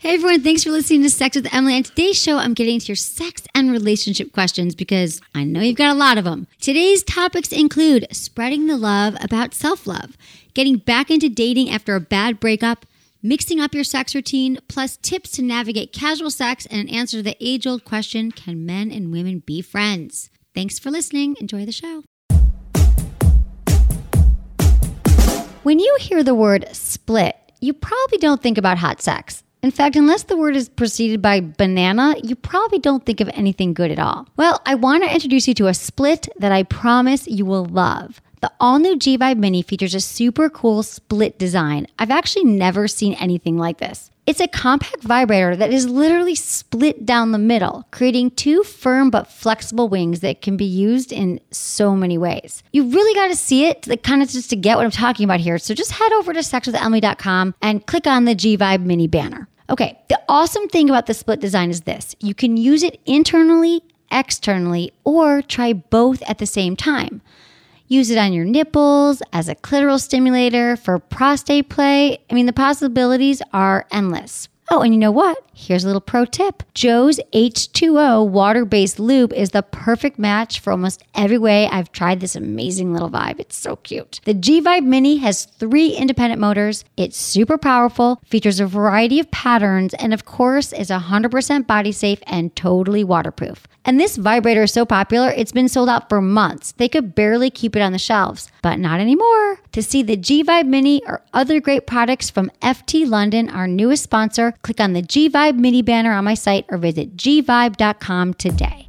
Hey everyone, thanks for listening to Sex with Emily. On today's show, I'm getting to your sex and relationship questions because I know you've got a lot of them. Today's topics include spreading the love about self love, getting back into dating after a bad breakup, mixing up your sex routine, plus tips to navigate casual sex and an answer to the age old question can men and women be friends? Thanks for listening. Enjoy the show. When you hear the word split, you probably don't think about hot sex. In fact, unless the word is preceded by banana, you probably don't think of anything good at all. Well, I want to introduce you to a split that I promise you will love. The all new G Vibe Mini features a super cool split design. I've actually never seen anything like this. It's a compact vibrator that is literally split down the middle, creating two firm but flexible wings that can be used in so many ways. You really got to see it to kind of just to get what I'm talking about here. So just head over to sexwithemily.com and click on the G Vibe Mini banner. Okay, the awesome thing about the split design is this you can use it internally, externally, or try both at the same time. Use it on your nipples, as a clitoral stimulator, for prostate play. I mean, the possibilities are endless. Oh, and you know what? Here's a little pro tip. JO's H2O water based lube is the perfect match for almost every way I've tried this amazing little vibe. It's so cute. The G Vibe Mini has three independent motors. It's super powerful, features a variety of patterns, and of course, is 100% body safe and totally waterproof. And this vibrator is so popular, it's been sold out for months. They could barely keep it on the shelves, but not anymore. To see the G Vibe Mini or other great products from FT London, our newest sponsor, click on the G Vibe Mini banner on my site or visit gvibe.com today.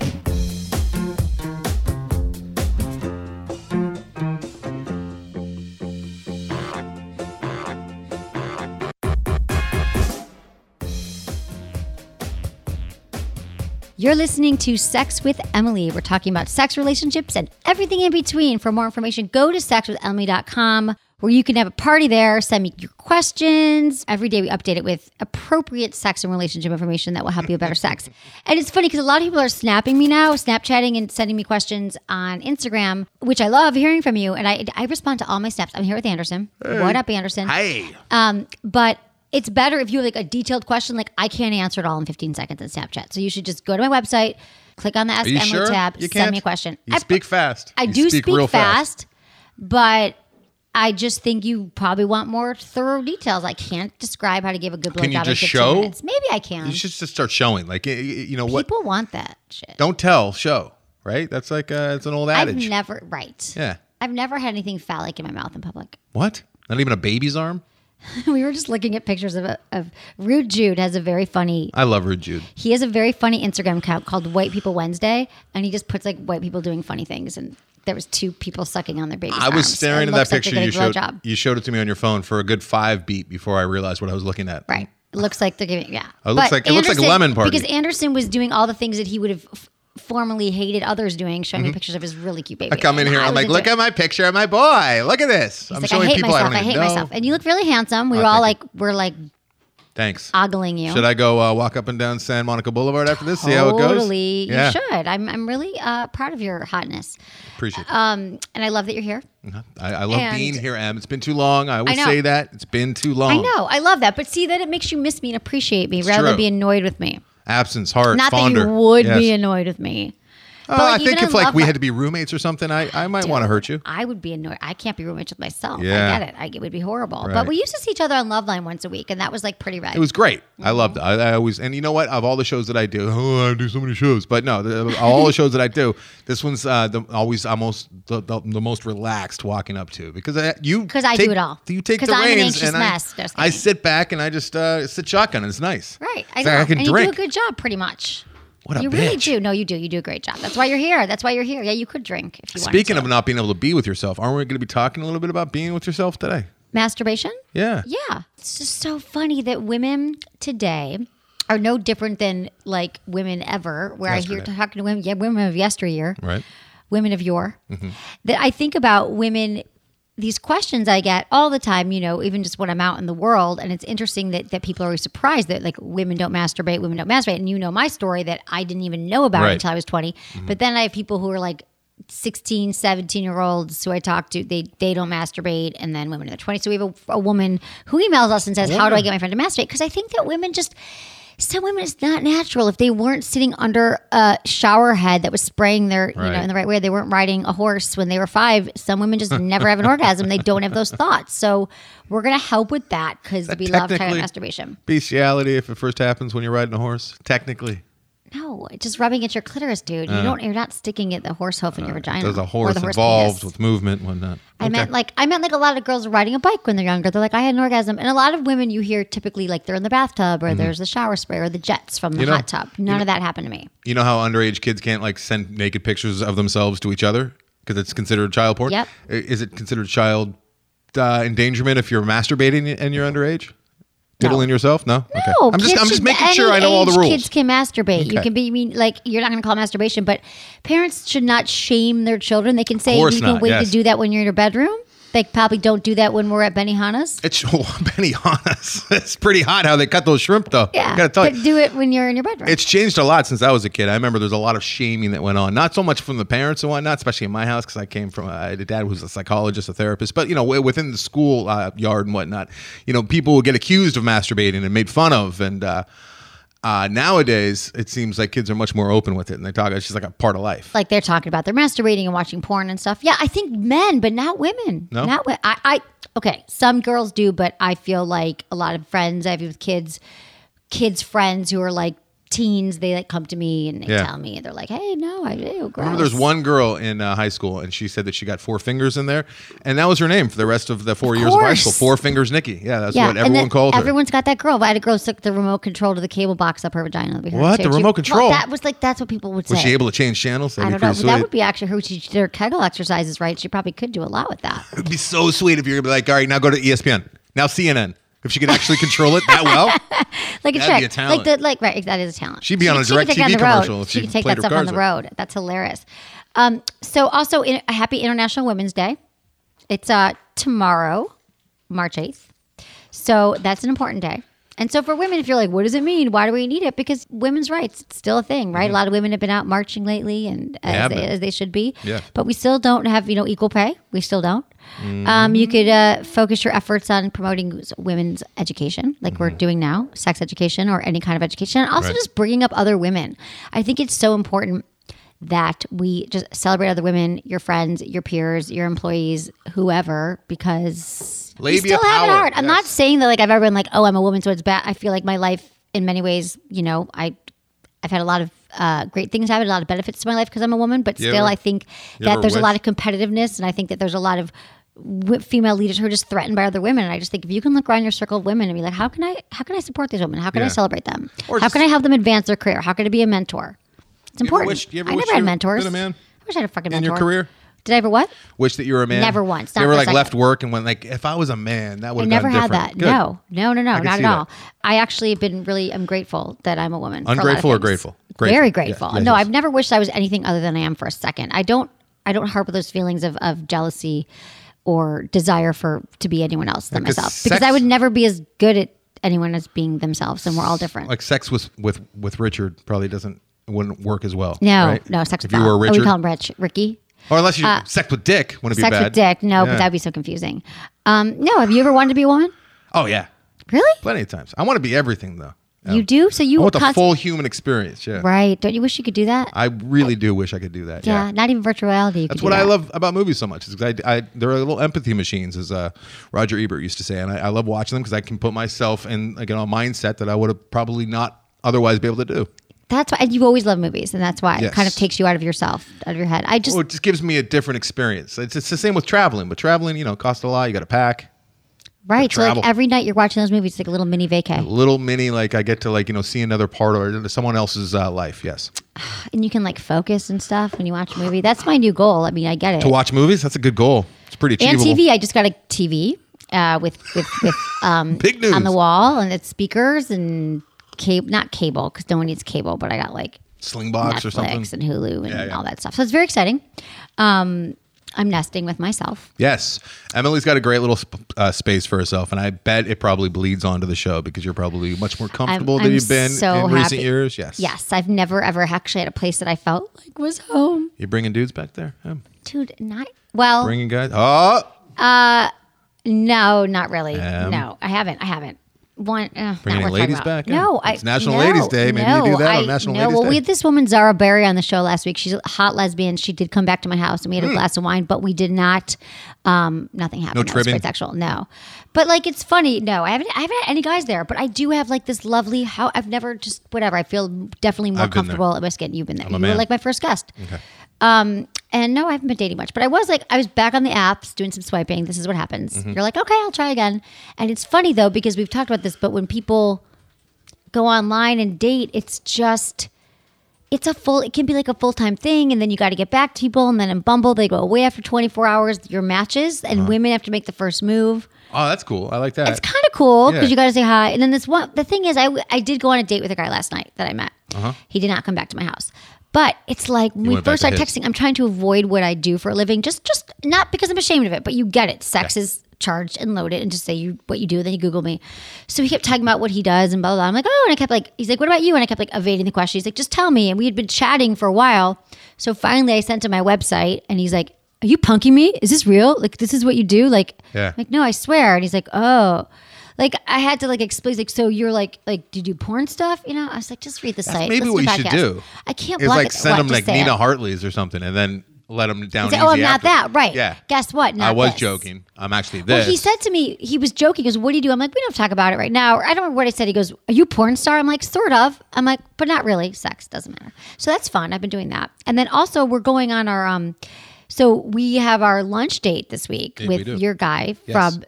You're listening to Sex with Emily. We're talking about sex relationships and everything in between. For more information, go to sexwithemily.com where you can have a party there. Send me your questions. Every day we update it with appropriate sex and relationship information that will help you better sex. And it's funny because a lot of people are snapping me now, Snapchatting and sending me questions on Instagram, which I love hearing from you. And I, I respond to all my snaps. I'm here with Anderson. What up, Anderson? Hey. Um, but it's better if you have like a detailed question. Like I can't answer it all in 15 seconds in Snapchat. So you should just go to my website, click on the Ask Emily sure? tab, You send can't? me a question. You I- speak fast. I You do speak speak, real fast, but I just think you probably want more thorough details. I can't describe how to give a good blowjob Can you just 15 show? minutes. Maybe I can. You should just start showing. Like you know what? People want that shit. Don't tell, show. Right? That's like uh, it's an old adage. I've never right. yeah. I've never had anything phallic in my mouth in public. What? Not even a baby's arm? we were just looking at pictures of, of Rude Jude has a very funny I love her, Jude. He has a very funny Instagram account called White People Wednesday, and he just puts like white people doing funny things. And there was two people sucking on their baby's I was staring at that like picture you showed. blowjob. You showed it to me on your phone for a good five beat before I realized what I was looking at. Right. It looks like they're giving yeah. It looks But like- it looks like Lemon Party. because Anderson was doing all the things that he would have f- formerly hated others doing, showing me pictures of his really cute baby. Mm-hmm. I come in here. I I'm like, look at my picture of my boy. Look at this. He's I'm like, showing I hate people myself. I I, hate know. myself. And you look really handsome. We Oh, were all like, thank we're like Thanks. ogling you. Should I go uh, walk up and down San Monica Boulevard after this? See how it goes? Totally, Yeah. you should. I'm, I'm really uh, proud of your hotness. Appreciate it. Um, and I love that you're here. I, I love and- being here, Em. It's been too long. I always know. say that. It's been too long. I know. I love that. But see that it makes you miss me and appreciate me rather true. than be annoyed with me. Absence, heart, Not fonder. that you would Yes. be annoyed with me. Uh, like, I think if like we had to be roommates or something, I, I might want to hurt you. I would be annoyed. I can't be roommates with myself. Yeah. I get it. I, it would be horrible. Right. But we used to see each other on Loveline once a week, and that was like pretty rad. It was great. I loved it. I, I always and you know what? Of all the shows that I do, oh, I do so many shows, but no, the, all the shows that I do, this one's uh, the, always almost the, the, the most relaxed walking up to because I, you 'Cause I do it all. You take the I'm an reins anxious and mess. I, I sit back and I just uh, sit shotgun. and It's nice. right. I It's know. like I can and drink. you do a good job, pretty much. What you really bitch. do. No, you do. You do a great job. That's why you're here. That's why you're here. Yeah, you could drink if you Speaking of not being able to be with yourself, aren't we going to be talking a little bit about being with yourself today? masturbation. Yeah. Yeah. It's just so funny that women today are no different than like women ever, where I hear talking to women, yeah, women of yesteryear, Right. women of yore, mm-hmm. that I think about women. These questions I get all the time, you know, even just when I'm out in the world, and it's interesting that, that people are always surprised that like women don't masturbate, women don't masturbate, and you know my story that I didn't even know about Right. until I was 20. Mm-hmm. But then I have people who are like 16, 17 year olds who I talk to, they they don't masturbate, and then women in their 20s. So we have a, a woman who emails us and says, How do I get my friend to masturbate? Because I think that women just, some women, it's not natural. If they weren't sitting under a shower head that was spraying their, you know, in the right way, they weren't riding a horse when they were five. Some women just never have an orgasm. They don't have those thoughts. So we're going to help with that because we love talking technically- about masturbation. Bestiality, if it first happens when you're riding a horse, technically. No, just rubbing at your clitoris, dude. You don't, you're not sticking at the horse hoof in your vagina. There's a or horse the involved penis. with movement and whatnot. I meant like I meant like a lot of girls are riding a bike when they're younger. They're like, I had an orgasm, and a lot of women you hear typically like they're in the bathtub or there's the shower spray or the jets from the Mm-hmm. You know- hot tub. None of that happened to me. You know how underage kids can't like send naked pictures of themselves to each other because it's considered child porn. Yep. I- Is it considered child uh, endangerment if you're masturbating and you're underage? Diddling yourself? No. Okay. No, I'm just I'm just making sure I know all the rules. Kids can masturbate. You can be I mean like you're not going to call it masturbation, but parents should not shame their children. They can say you can not, wait yes. to do that when you're in your bedroom. They probably don't do that when we're at Benihana's. It's Benny honest. It's pretty hot how they cut those shrimp though. Yeah, I gotta tell but you. do it when you're in your bedroom. It's changed a lot since I was a kid. I remember there's a lot of shaming that went on, not so much from the parents and whatnot, especially in my house because I came from I a dad was a psychologist, a therapist, but you know within the school uh, yard and whatnot, you know people would get accused of masturbating and made fun of, and uh, uh, nowadays it seems like kids are much more open with it and they talk. About it's just like a part of life. like they're talking about they're masturbating and watching porn and stuff. Yeah, I think men, but not women. No? not wo- I, I. Okay, some girls do, but I feel like a lot of friends I have with kids, kids friends who are like teens, they like come to me and they Yeah. tell me they're like, "Hey, no, I do." I remember there's one girl in uh, high school, and she said that she got four fingers in there, and that was her name for the rest of the four years of high school. Four fingers, Nikki. Yeah, that's Yeah, what everyone called her. Everyone's got that girl. I had a girl stick the remote control to the cable box up her vagina. What? The She- remote well, control? that was like that's what people would say. was she able to change channels? That'd I don't know. But that would be actually her. She did her Kegel exercises right. She probably could do a lot with that. It'd be so sweet if you're gonna be like, all right, now go to ESPN, now CNN. If she could actually control it that well, like a That'd be trick. a talent. Like the like right, that is a talent. She'd be on a she could take DirecTV that on the commercial road. if She could take played that her stuff on cards the road. That's hilarious. Um, so also in, a happy International Women's Day. It's uh tomorrow, March eighth. So that's an important day. And so for women, if you're like, what does it mean? Why do we need it? Because women's rights, it's still a thing, right? A lot of women have been out marching lately, and Mm-hmm. have as they, been. as they should be. Yeah. But we still don't have, you know, equal pay. We still don't. Mm-hmm. Um, you could uh, focus your efforts on promoting women's education, like we're doing now, sex education or any kind of education, and also Mm-hmm. Right. just bringing up other women. I think it's so important that we just celebrate other women, your friends, your peers, your employees, whoever, because we Labia still have it power, hard. I'm not saying that like I've ever been like, oh, I'm a woman, so it's bad. I feel like my life, in many ways, you know, I I've had a lot of uh, great things happen, a lot of benefits to my life because I'm a woman. But You still, ever- I think that there's a lot of competitiveness, and I think that there's a lot of female leaders who are just threatened by other women. And I just think if you can look around your circle of women and be like, how can I how can I support these women? How can I celebrate them? Or how just- can I help them advance their career? How can I be a mentor? It's important. wish- I wish never had mentors. been a man I wish I had a fucking in mentor. In your career? Did I ever what? Wish that you were a man. Never once, They not were like left work and went like, if I was a man, that would I never had that. Good. No, no, no, no, not at all. that. I actually have been really, I'm grateful that I'm a woman. for a Ungrateful or grateful? Grateful. Very Yeah, grateful. yeah, no, yes. I've never wished I was anything other than I am for a second. I don't, I don't harbor those feelings of, of jealousy or desire for to be anyone else than Because myself because I would never be as good at anyone as being themselves, and we're all different. Like sex with with with Richard probably doesn't wouldn't work as well. no, right? no, sex If with you were Bob. Oh, Richard, we call him Rich, Ricky. or unless you sex with Dick, wouldn't it be Sex bad? with Dick. No, Yeah. but that'd be so confusing. Um, no, have you ever wanted to be a woman? Oh yeah, Really? plenty of times. I want to be everything though. You do? So you I want the full human experience. Yeah, right? Don't you wish you could do that? I really do wish I could do that. yeah, Yeah. not even virtual reality. You That's what I love about movies so much. Is I, I, they're little empathy machines, as uh, Roger Ebert used to say, and I, I love watching them because I can put myself in like, know, a mindset that I would have probably not otherwise be able to do. That's why and you always love movies, and that's why it kind of takes you out of yourself, out of your head. I just Well, it just gives me a different experience. It's, it's the same with traveling, but traveling, you know, costs a lot. You got to pack. Right. So like every night you're watching those movies, it's like a little mini vacay, little mini like I get to like you know see another part or someone else's uh, life. Yes, and you can like focus and stuff when you watch a movie. That's my new goal. I mean, I get it. to watch movies that's a good goal. It's pretty and. TV. I just got a TV uh, with with with um Big news. on the wall and it's speakers and cable, not cable because no one needs cable, but I got like Slingbox or something. Netflix and Hulu and Yeah, yeah. all that stuff. So it's very exciting. Um, I'm nesting with myself. Yes, Emily's got a great little sp- uh, space for herself, and I bet it probably bleeds onto the show because you're probably much more comfortable than I'm you've been so in recent years. Yes. Yes, I've never ever actually had a place that I felt like was home, You're bringing dudes back there? Yeah. dude. Not well. Bringing guys? Oh, No, not really. Um, no, I haven't. I haven't. One, uh, Bringing ladies back? No, I, It's National no, Ladies Day. Maybe you do that on National no, Ladies well, Day. we had this woman Zara Berry on the show last week. She's a hot lesbian. She did come back to my house and we had a glass of wine, but we did not. Um, nothing happened. Hmm. No was sexual. No, but like it's funny. No, I haven't. I haven't had any guys there, but I do have like this lovely. How I've never just whatever. I feel definitely more I've comfortable at skin. You've been there. a you were like my first guest. Um, and no, I haven't been dating much, but I was like, I was back on the apps doing some swiping. This is what happens. Mm-hmm. You're like, okay, I'll try again. And it's funny though, because we've talked about this, but when people go online and date, it's just, it's a full, it can be like a full time thing. And then you got to get back to people. And then in Bumble, they go away after 24 hours, your matches, Uh-huh. and women have to make the first move. oh, that's cool. I like that. It's kind of cool because Yeah. you got to say hi. And then this one, the thing is, I, I did go on a date with a guy last night that I met. He did not come back to my house. But it's like when we first started texting, I'm trying to avoid what I do for a living. Just, just not because I'm ashamed of it, but you get it. Sex is charged and loaded, and just say you what you do. Then you Google me. So he kept talking about what he does and blah blah. blah. I'm like, oh, and I kept like, he's like, what about you? And I kept like evading the question. He's like, just tell me. And we had been chatting for a while. So finally, I sent him my website, and he's like, are you punking me? Is this real? Like, this is what you do? Like, Yeah. I'm like, no, I swear. And he's like, oh. Like I had to like explain like so you're like like do you do porn stuff you know I was like just read the That's site maybe what you should do. I can't It's block like it. send What, them like Nina it. Hartley's or something, and then let them down. Say, oh I'm not after. that right Yeah. guess what not I was this. joking. I'm actually this well he said to me he was joking he goes what do you do I'm like we don't talk about it right now or I don't remember what I said he goes are you a porn star I'm like sort of I'm like but not really sex doesn't matter so that's fun I've been doing that and then also we're going on our um so we have our lunch date this week Yeah, with do. your guy Yes. from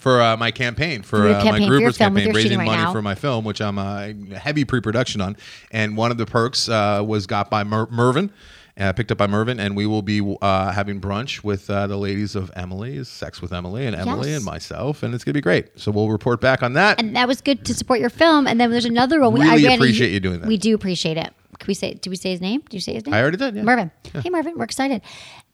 for uh, my campaign for uh, campaign, my groupers campaign, raising right money now. for my film, which I'm uh, heavy pre-production on. And one of the perks uh, was got by Mer- Mervin. Uh, picked up by Mervin, and we will be uh, having brunch with uh, the ladies of Emily's Sex with Emily and Emily Yes. and myself, and it's gonna be great. So we'll report back on that. and that was good to support your film. And then there's another one. We, Really I a- appreciate you doing that. We do appreciate it. Can we say? Do we say his name? Do you say his name? I already did, yeah. Marvin. Hey, Mervin. We're excited.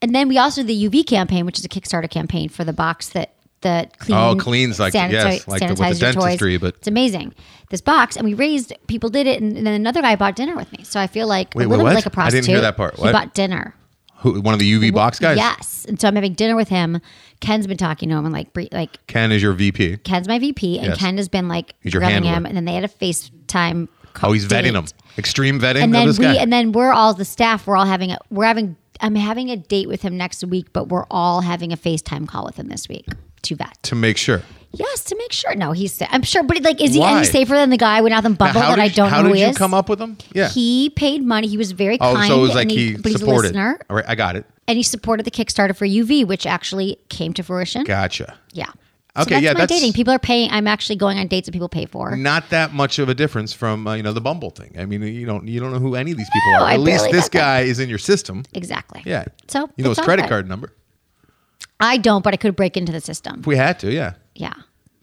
And then we also the UV campaign, which is a Kickstarter campaign for the box that the clean Oh, cleans like- yes, like the- with the your toys. dentistry, but- it's amazing. This box, and we raised. People did it, and, and then another guy bought dinner with me. So I feel like Wait, a wait, little bit like a prostitute. I didn't hear that part. He What? bought dinner. Who, one of the UV box guys. Yes, and so I'm having dinner with him. Ken's been talking to him and like like Ken is your VP. Ken's my VP, and Yes. Ken has been like He's your handler. him, and then they had a FaceTime. Oh, he's vetting date. him. Extreme vetting And then we, guy. and then we're all the staff. We're all having a. We're having. I'm having a date with him next week, but we're all having a FaceTime call with him this week to vet. to make sure. Yes, to make sure. No, he's. I'm sure, but like, is he Why? any safer than the guy went out Now, Bumble how that did, I don't how know who did he you is? come up with him? Yeah. He paid money. He was very oh, kind. so it was like and he, but he's a supported. listener, All right, I got it. and he supported the Kickstarter for UV, which actually came to fruition. Gotcha. Yeah. Okay, so that's yeah, my that's- dating. People are paying. I'm actually going on dates that people pay for. not that much of a difference from uh, you know the Bumble thing. I mean, you don't you don't know who any of these people No, are. I At least barely this them. guy is in your system. Exactly. Yeah. So you know it's his all credit good. card number. I don't, but I could break into the system. If we had to, yeah. Yeah,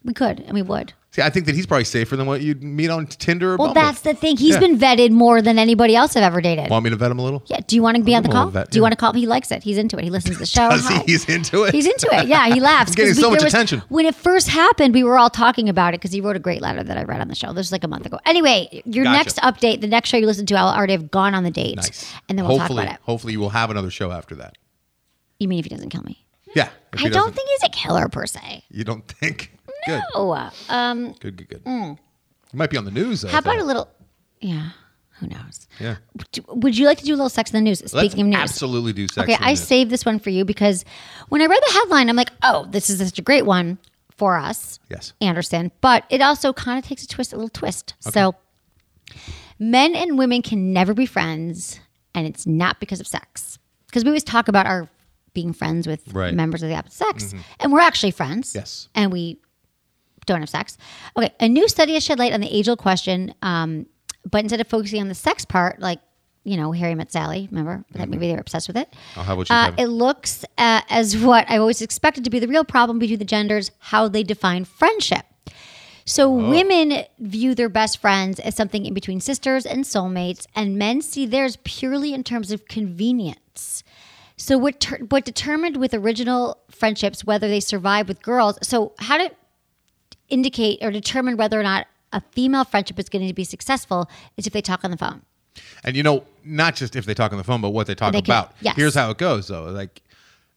we could, and we would. See, I think that he's probably safer than what you'd meet on Tinder or Well, Bumble. that's the thing. He's Yeah. been vetted more than anybody else I've ever dated. Want me to vet him a little? yeah. Do you want to be on the I'm a call? vet, Do you yeah. want to call? He likes it. He's into it. He listens to the show. Does he? Hi. He's into it. He's into it. Yeah, he laughs. He's getting 'cause so much there attention. When it first happened, we were all talking about it because he wrote a great letter that I read on the show. This was like a month ago. Anyway, your Gotcha. next update, the next show you listen to, I'll already have gone on the date, Nice. and then we'll hopefully, talk about it. hopefully, you will have another show after that. You mean if he doesn't kill me? Yeah. I don't think he's a killer per se. you don't think. Good. Oh, um, Good. Good. Good. It might be on the news. Though, how about a little? Yeah, who knows? Yeah. Would you like to do a little sex in the news? Speaking Let's of news, absolutely do sex. Okay, in the I news. saved this one for you because when I read the headline, I'm like, oh, this is such a great one for us, Yes. Anderson. But it also kind of takes a twist, a little twist. So, men and women can never be friends, and it's not because of sex. Because we always talk about our being friends with Right. Mm-hmm. members of the opposite sex, and we're actually friends. Yes. and we don't have sex. Okay, a new study has shed light on the age old question, um, but instead of focusing on the sex part, like, you know, Harry Met Sally, remember? That maybe they were obsessed with it. I'll have what she's Uh, it looks uh, as what I always expected to be the real problem between the genders how they define friendship. So women view their best friends as something in between sisters and soulmates, and men see theirs purely in terms of convenience. So what ter- what determined with original friendships whether they survive with girls? So how to indicate or determine whether or not a female friendship is going to be successful is if they talk on the phone. And you know, not just if they talk on the phone, but what they talk They can- about. yes. Here's how it goes, though. Like,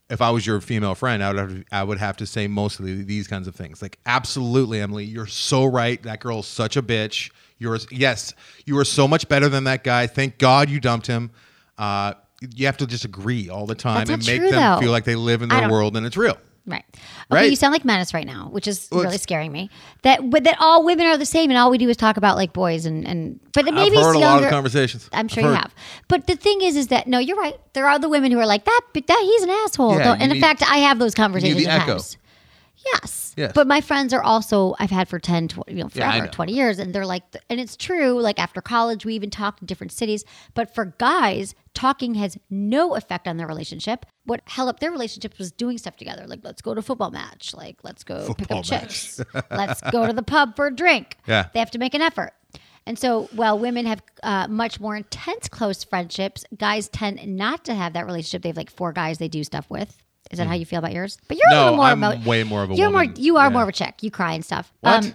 if I was your female friend, I would have to, I would have to say mostly these kinds of things. Like, absolutely, Emily, you're so right. That girl's such a bitch. You're yes, you are so much better than that guy. Thank God you dumped him. Uh, you have to just agree all the time and make true, them though. feel like they live in I their world and it's real. Right. Okay, Right? you sound like Menace right now, which is Well, really scaring me. That but that all women are the same and all we do is talk about like boys and and but maybe I've it's heard a lot of conversations. I'm I've sure you heard. have. But the thing is is that no, you're right. There are the women who are like that but that he's an asshole. Yeah, and in need- fact, I have those conversations the echo. sometimes. Yes. Yes. But my friends are also I've had for 10 tw- you know Yeah, I forever, know. 20 years and they're like and it's true like after college we even talked in different cities, but for guys talking has no effect on their relationship. What held up their relationships was doing stuff together. Like let's go to a football match, like let's go pick Football up chicks. let's go to the pub for a drink. Yeah. They have to make an effort. And so, while women have uh, much more intense close friendships, guys tend not to have that relationship. They have like four guys they do stuff with. Is that how you feel about yours? But you're a Hmm. Little more I'm emo- way more of a You're woman. more. You are Yeah. more of a chick. You cry and stuff. Um,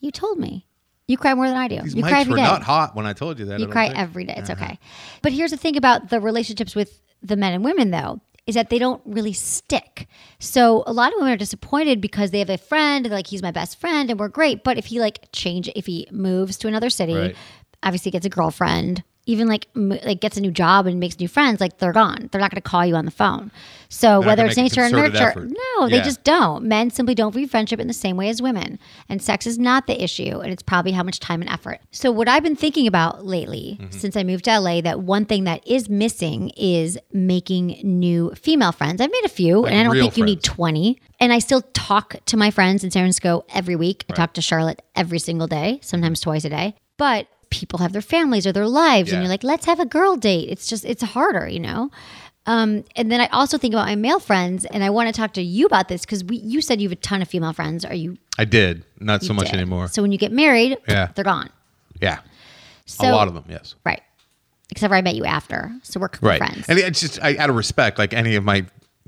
you told me. You cry more than I do. These you cry every were day. not hot when I told you that. You cry think. Uh-huh. every day. It's okay. But here's the thing about the relationships with the men and women, though, is that they don't really stick. So a lot of women are disappointed because they have a friend, like he's my best friend, and we're great. But if he like change, if he moves to another city, Right. obviously gets a girlfriend, even like m- like gets a new job and makes new friends, like they're gone. They're not going to call you on the phone. So whether it's nature or nurture, effort. no, they just don't. Men simply don't view friendship in the same way as women. And sex is not the issue. And it's probably how much time and effort. So, what I've been thinking about lately, Mm-hmm. since I moved to LA, that one thing that is missing is making new female friends. I've made a few, and I don't think you need 20. And I still talk to my friends in San Francisco every week. I talk to Charlotte every single day, sometimes twice a day. But people have their families or their lives, and you're like, let's have a girl date. It's just, it's harder, you know? Um, and then I also think about my male friends, and I want to talk to you about this because you said you have a ton of female friends. Are you? I did. Not so much did. anymore. So when you get married, Yeah. they're gone. yeah. So, a lot of them, yes. right? Except for I met you after, so we're Right. friends. And it's just, I, out of respect, like any of my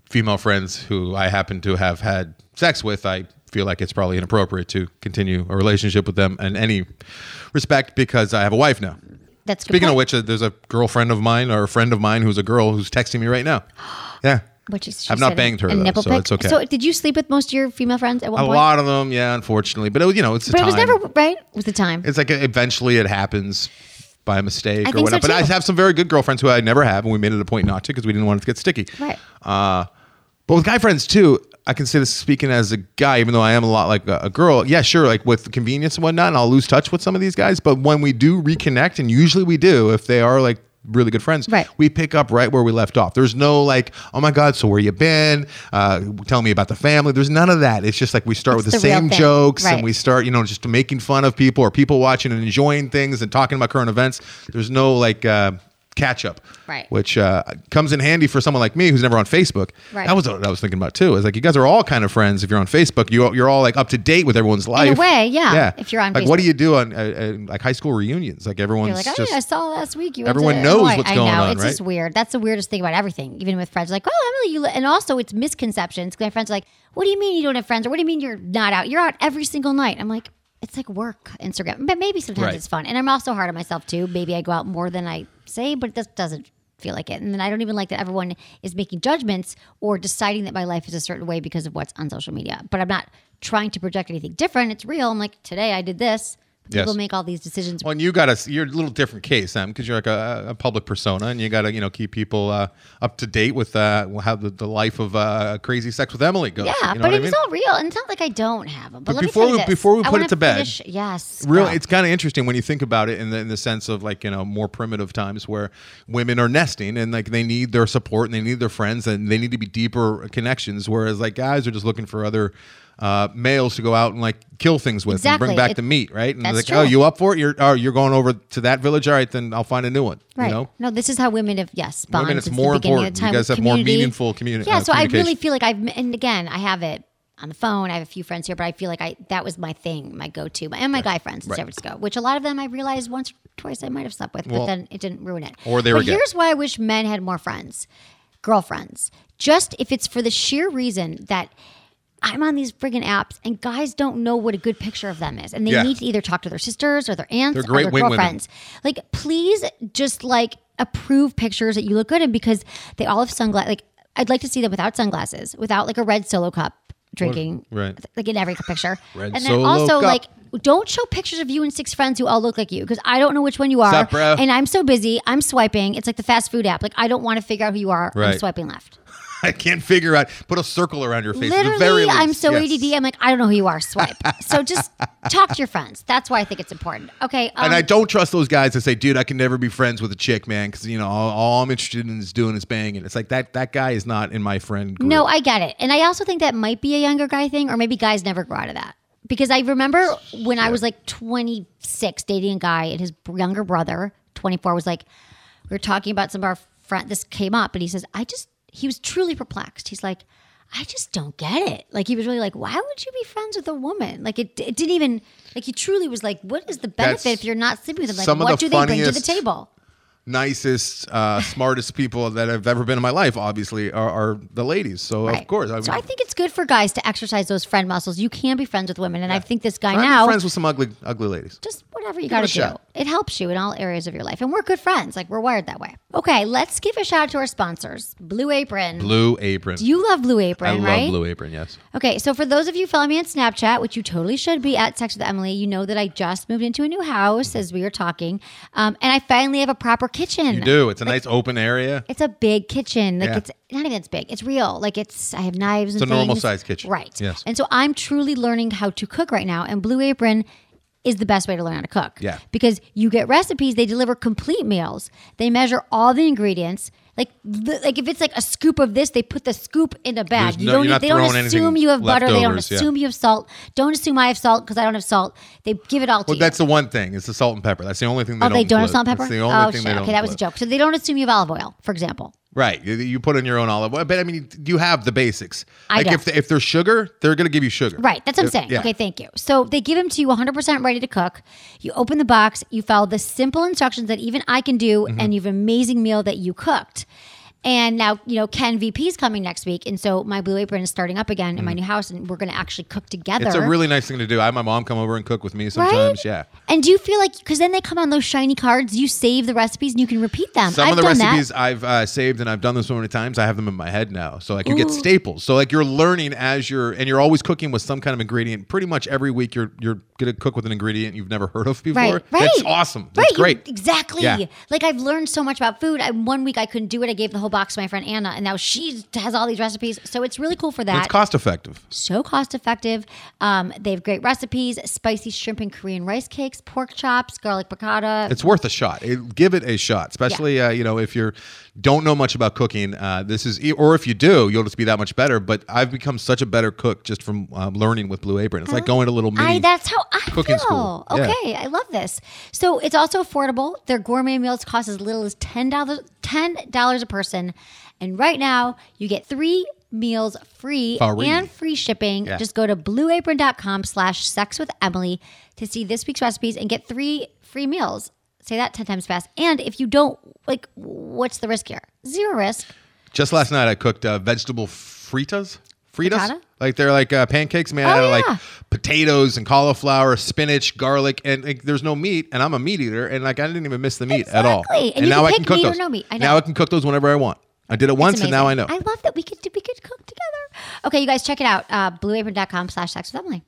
female friends who I happen to have had sex with, I feel like it's probably inappropriate to continue a relationship with them in any respect because I have a wife now. That's a good Speaking of which, uh, there's a girlfriend of mine or a friend of mine who's a girl who's texting me right now. Yeah. Which is, I've not banged her, a though, nipple so pic. it's okay. So did you sleep with most of your female friends at one A point? lot of them, yeah, unfortunately. But it, was- you know, it's the but it time. was never right. It was the time. It's like eventually it happens by mistake I or think so, but I have some very good girlfriends who I never have, and we made it a point not to because we didn't want it to get sticky. Right. Uh, but with guy friends too, I can say this speaking as a guy, even though I am a lot like a, girl. Yeah, sure, like with convenience and whatnot, and I'll lose touch with some of these guys. But when we do reconnect, and usually we do, if they are like really good friends, Right. we pick up right where we left off. There's no like, oh my god, so where you been? Uh, tell me about the family. There's none of that. It's just like we start It's with the, the same jokes, Right. and we start, you know, just making fun of people or people watching and enjoying things and talking about current events. There's no like uh, catch up, Right. Which uh, comes in handy for someone like me who's never on Facebook. Right. That was what I was thinking about too. Is like you guys are all kind of friends if you're on Facebook. You you're all like up to date with everyone's life. way, yeah, Yeah. if you're on like, what do you do on uh, uh, like high school reunions? Like everyone's like, oh, just yeah, I saw last week. You Everyone knows Hawaii." what's I going know. on, It's right? just weird. That's the weirdest thing about everything. Even with friends, like, oh, Emily, you. And also, it's misconceptions. My friends are like, what do you mean you don't have friends? Or what do you mean you're not out? You're out every single night. I'm like, it's like work, Instagram. But maybe sometimes Right. it's fun. And I'm also hard on myself too. Maybe I go out more than I say, but it doesn't feel like it. And then I don't even like that everyone is making judgments or deciding that my life is a certain way because of what's on social media. But I'm not trying to project anything different. It's real. I'm like, today I did this. Yes. People make all these decisions Well, and you got a you're a little different case, Sam, because you're like a, a public persona, and you got to you know keep people uh, up to date with uh, how the, the life of uh, crazy sex with Emily goes. Yeah, you know but what I it was mean? all real. And it's not like I don't have them. But, But let before we- this. before we I put it to bed, yes, Real, it's kind of interesting when you think about it in the in the sense of like you know more primitive times where women are nesting and like they need their support and they need their friends and they need to be deeper connections, whereas like guys are just looking for other uh, males to go out and like kill things with and bring back It- the meat, right? And that's like, true. oh, you up for it? You're oh, you're going over to that village. All right, then I'll find a new one. Right. You know, No, this is how women have yes bond. Women, it's more important. Of the time You guys have more community. meaningful communi- Yeah, uh, so I really feel like I've and again I have it on the phone. I have a few friends here, but I feel like I that was my thing, my go to, and my guy friends in Right. San Francisco, which a lot of them I realized once or twice I might have slept with, Well- but then it didn't ruin it. Or they but were gay. here's why I wish men had more friends, girlfriends. Just if it's for the sheer reason that. I'm on these friggin' apps, and guys don't know what a good picture of them is, and they Yeah. need to either talk to their sisters or their aunts They're or their wing women. girlfriends. Like, please just like approve pictures that you look good in because they all have sunglasses. Like, I'd like to see them without sunglasses, without like a red solo cup drinking, right. Like in every picture. Red and then also cup. like. Don't show pictures of you and six friends who all look like you because I don't know which one you are. Bro? And I'm so busy. I'm swiping. It's like the fast food app. Like I don't want to figure out who you are. I'm swiping left. I can't figure out. Put a circle around your face. Literally. I'm so Yes. ADD. I'm like, I don't know who you are. Swipe. so just talk to your friends. That's why I think it's important. Okay. Um, And I don't trust those guys that say, "Dude, I can never be friends with a chick, man," because you know all, all I'm interested in is doing is banging. It's like that that guy is not in my friend group. No, I get it. And I also think that might be a younger guy thing, or maybe guys never grow out of that. Because I remember when I was like 26 dating a guy, and his younger brother, 24, was like, we were talking about some of our friends. This came up, and he says, I just, he was truly perplexed. He's like, I just don't get it. Like, he was really like, why would you be friends with a woman? Like, it, it didn't even, like, he truly was like, what is the benefit That's if you're not sleeping with them? Like, what the do they bring to the table? Nicest, uh, smartest people that have ever been in my life, obviously, are, are the ladies. So Right. of course, I mean, so I think it's good for guys to exercise those friend muscles. You can be friends with women, and I think this guy I'm now friends with some ugly, ugly ladies. just whatever you got to do. shot. It helps you in all areas of your life, and we're good friends. Like we're wired that way. Okay, let's give a shout out to our sponsors, Blue Apron. Blue Apron. Do You love Blue Apron, I love? Blue Apron. Yes. Okay, so for those of you following me on Snapchat, which you totally should be at Sex with Emily, you know that I just moved into a new house as we were talking, um, and I finally have a proper kitchen. You do. It's a nice open area. It's a big kitchen. Like Yeah. it's not even it's big. It's real. Like it's I have knives and It's a normal sized kitchen. Right. Yes. And so I'm truly learning how to cook right now. And Blue Apron is the best way to learn how to cook. Yeah. Because you get recipes, they deliver complete meals. They measure all the ingredients. Like, the, like if it's like a scoop of this, they put the scoop in a bag. There's You no- don't. you're not They don't throwing assume anything you have butter. They don't leftovers, yeah. assume you have salt. Don't assume I have salt because I don't have salt. They give it all to Well, you. that's the one thing. It's the salt and pepper. That's the only thing they oh, don't. they don't have include. salt and pepper. That's the only oh thing shit. they don't Okay, that was a include. joke. So they don't assume you have olive oil, for example. Right. You, put in your own olive oil, but I mean, you have the basics. I like know. if if there's sugar, they're going to give you sugar. Right, that's what I'm saying. yeah. Okay, thank you. So they give them to you 100% ready to cook. You open the box, you follow the simple instructions that even I can do, Mm-hmm. and you have an amazing meal that you cooked. And now, you know, Ken VP is coming next week. And so my Blue Apron is starting up again in my new house, and we're going to actually cook together. Mm. It's a really nice thing to do. I have my mom come over and cook with me sometimes. Yeah. And do you feel like, because then they come on those shiny cards, you save the recipes and you can repeat them. Some I've of the recipes that. I've uh, saved and I've done this so many times. I have them in my head now, so like you get staples. So like you're learning as you're, and you're always cooking with some kind of ingredient. Pretty much every week you're you're gonna cook with an ingredient you've never heard of before. Right, right. That's awesome. That's right, you- great. exactly. Yeah. Like I've learned so much about food. I, one week I couldn't do it. I gave the whole box to my friend Anna, and now she has all these recipes. So it's really cool for that. It's cost effective. so cost effective. Um, they have great recipes: spicy shrimp and Korean rice cakes, pork chops, garlic piccata. It's worth a shot. It- give it a shot, especially uh, you know if you don't know much about cooking. Uh, this is, or if you do, you'll just be that much better. But I've become such a better cook just from um, learning with Blue Apron. It's like going to little mini. I, that's how I cooking feel. school. Yeah. Okay, I love this. So it's also affordable. Their gourmet meals cost as little as ten dollars ten dollars a person, and right now you get three meals free Free. and free shipping. Yeah. Just go to blueapron.com slash sex with Emily to see this week's recipes and get three free meals. Say that 10 times fast. And if you don't, like, what's the risk here? Zero risk. Just last night, I cooked uh, vegetable fritas. Fritas, Frittata? like they're like uh, pancakes made Oh, out of yeah. like potatoes and cauliflower, spinach, garlic, and like, there's no meat. And I'm a meat eater, and like I didn't even miss the meat at all. Exactly. And you now can I can cook those. no meat. I. Now I can cook those whenever I want. I did it once, and now I know. I love that we could we could cook together. Okay, you guys check it out. Uh, blueapron.com slash sex with Emily.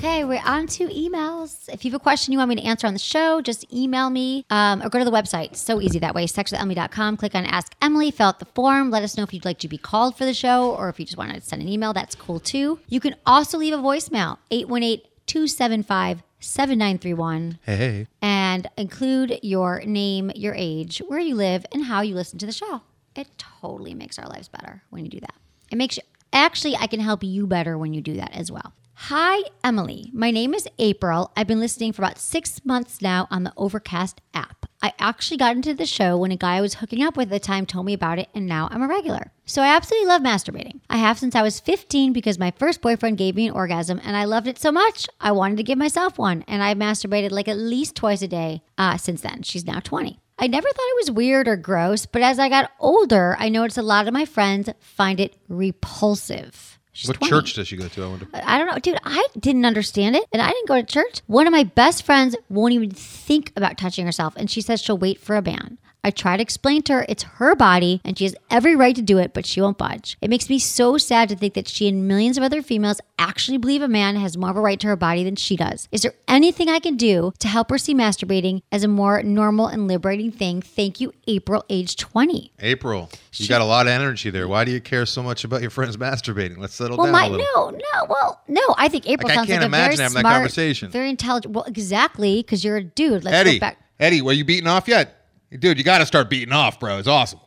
Okay, we're on to emails. If you have a question you want me to answer on the show, just email me um, or go to the website. So easy that way, sexwithemily.com. Click on Ask Emily, fill out the form. Let us know if you'd like to be called for the show or if you just want to send an email. That's cool too. You can also leave a voicemail, 818 275 7931 hey, hey. and include your name, your age, where you live, and how you listen to the show. It totally makes our lives better when you do that. It makes you, actually, I can help you better when you do that as well. Hi, Emily. My name is April. I've been listening for about six months now on the Overcast app. I actually got into the show when a guy I was hooking up with at the time told me about it, and now I'm a regular. So I absolutely love masturbating. I have since I was 15 because my first boyfriend gave me an orgasm, and I loved it so much I wanted to give myself one. And I've masturbated like at least twice a day uh, since then. She's now 20. I never thought it was weird or gross, but as I got older, I noticed a lot of my friends find it repulsive. She's What 20. church does she go to? I wonder. I don't know, dude. I didn't understand it, and I didn't go to church. One of my best friends won't even think about touching herself, and she says she'll wait for a man. I try to explain to her it's her body and she has every right to do it, but she won't budge. It makes me so sad to think that she and millions of other females actually believe a man has more of a right to her body than she does. Is there anything I can do to help her see masturbating as a more normal and liberating thing? Thank you, April, age 20. April, you got a lot of energy there. Why do you care so much about your friends masturbating? Let's settle Well, down my a little. no, no. Well, no. I think April Like, I sounds can't like a imagine very having that smart, conversation. very intelligent. Well, exactly, because you're a dude. Let's Eddie, go back. Eddie, were you beating off yet? Dude, you got to start beating off, bro. It's awesome.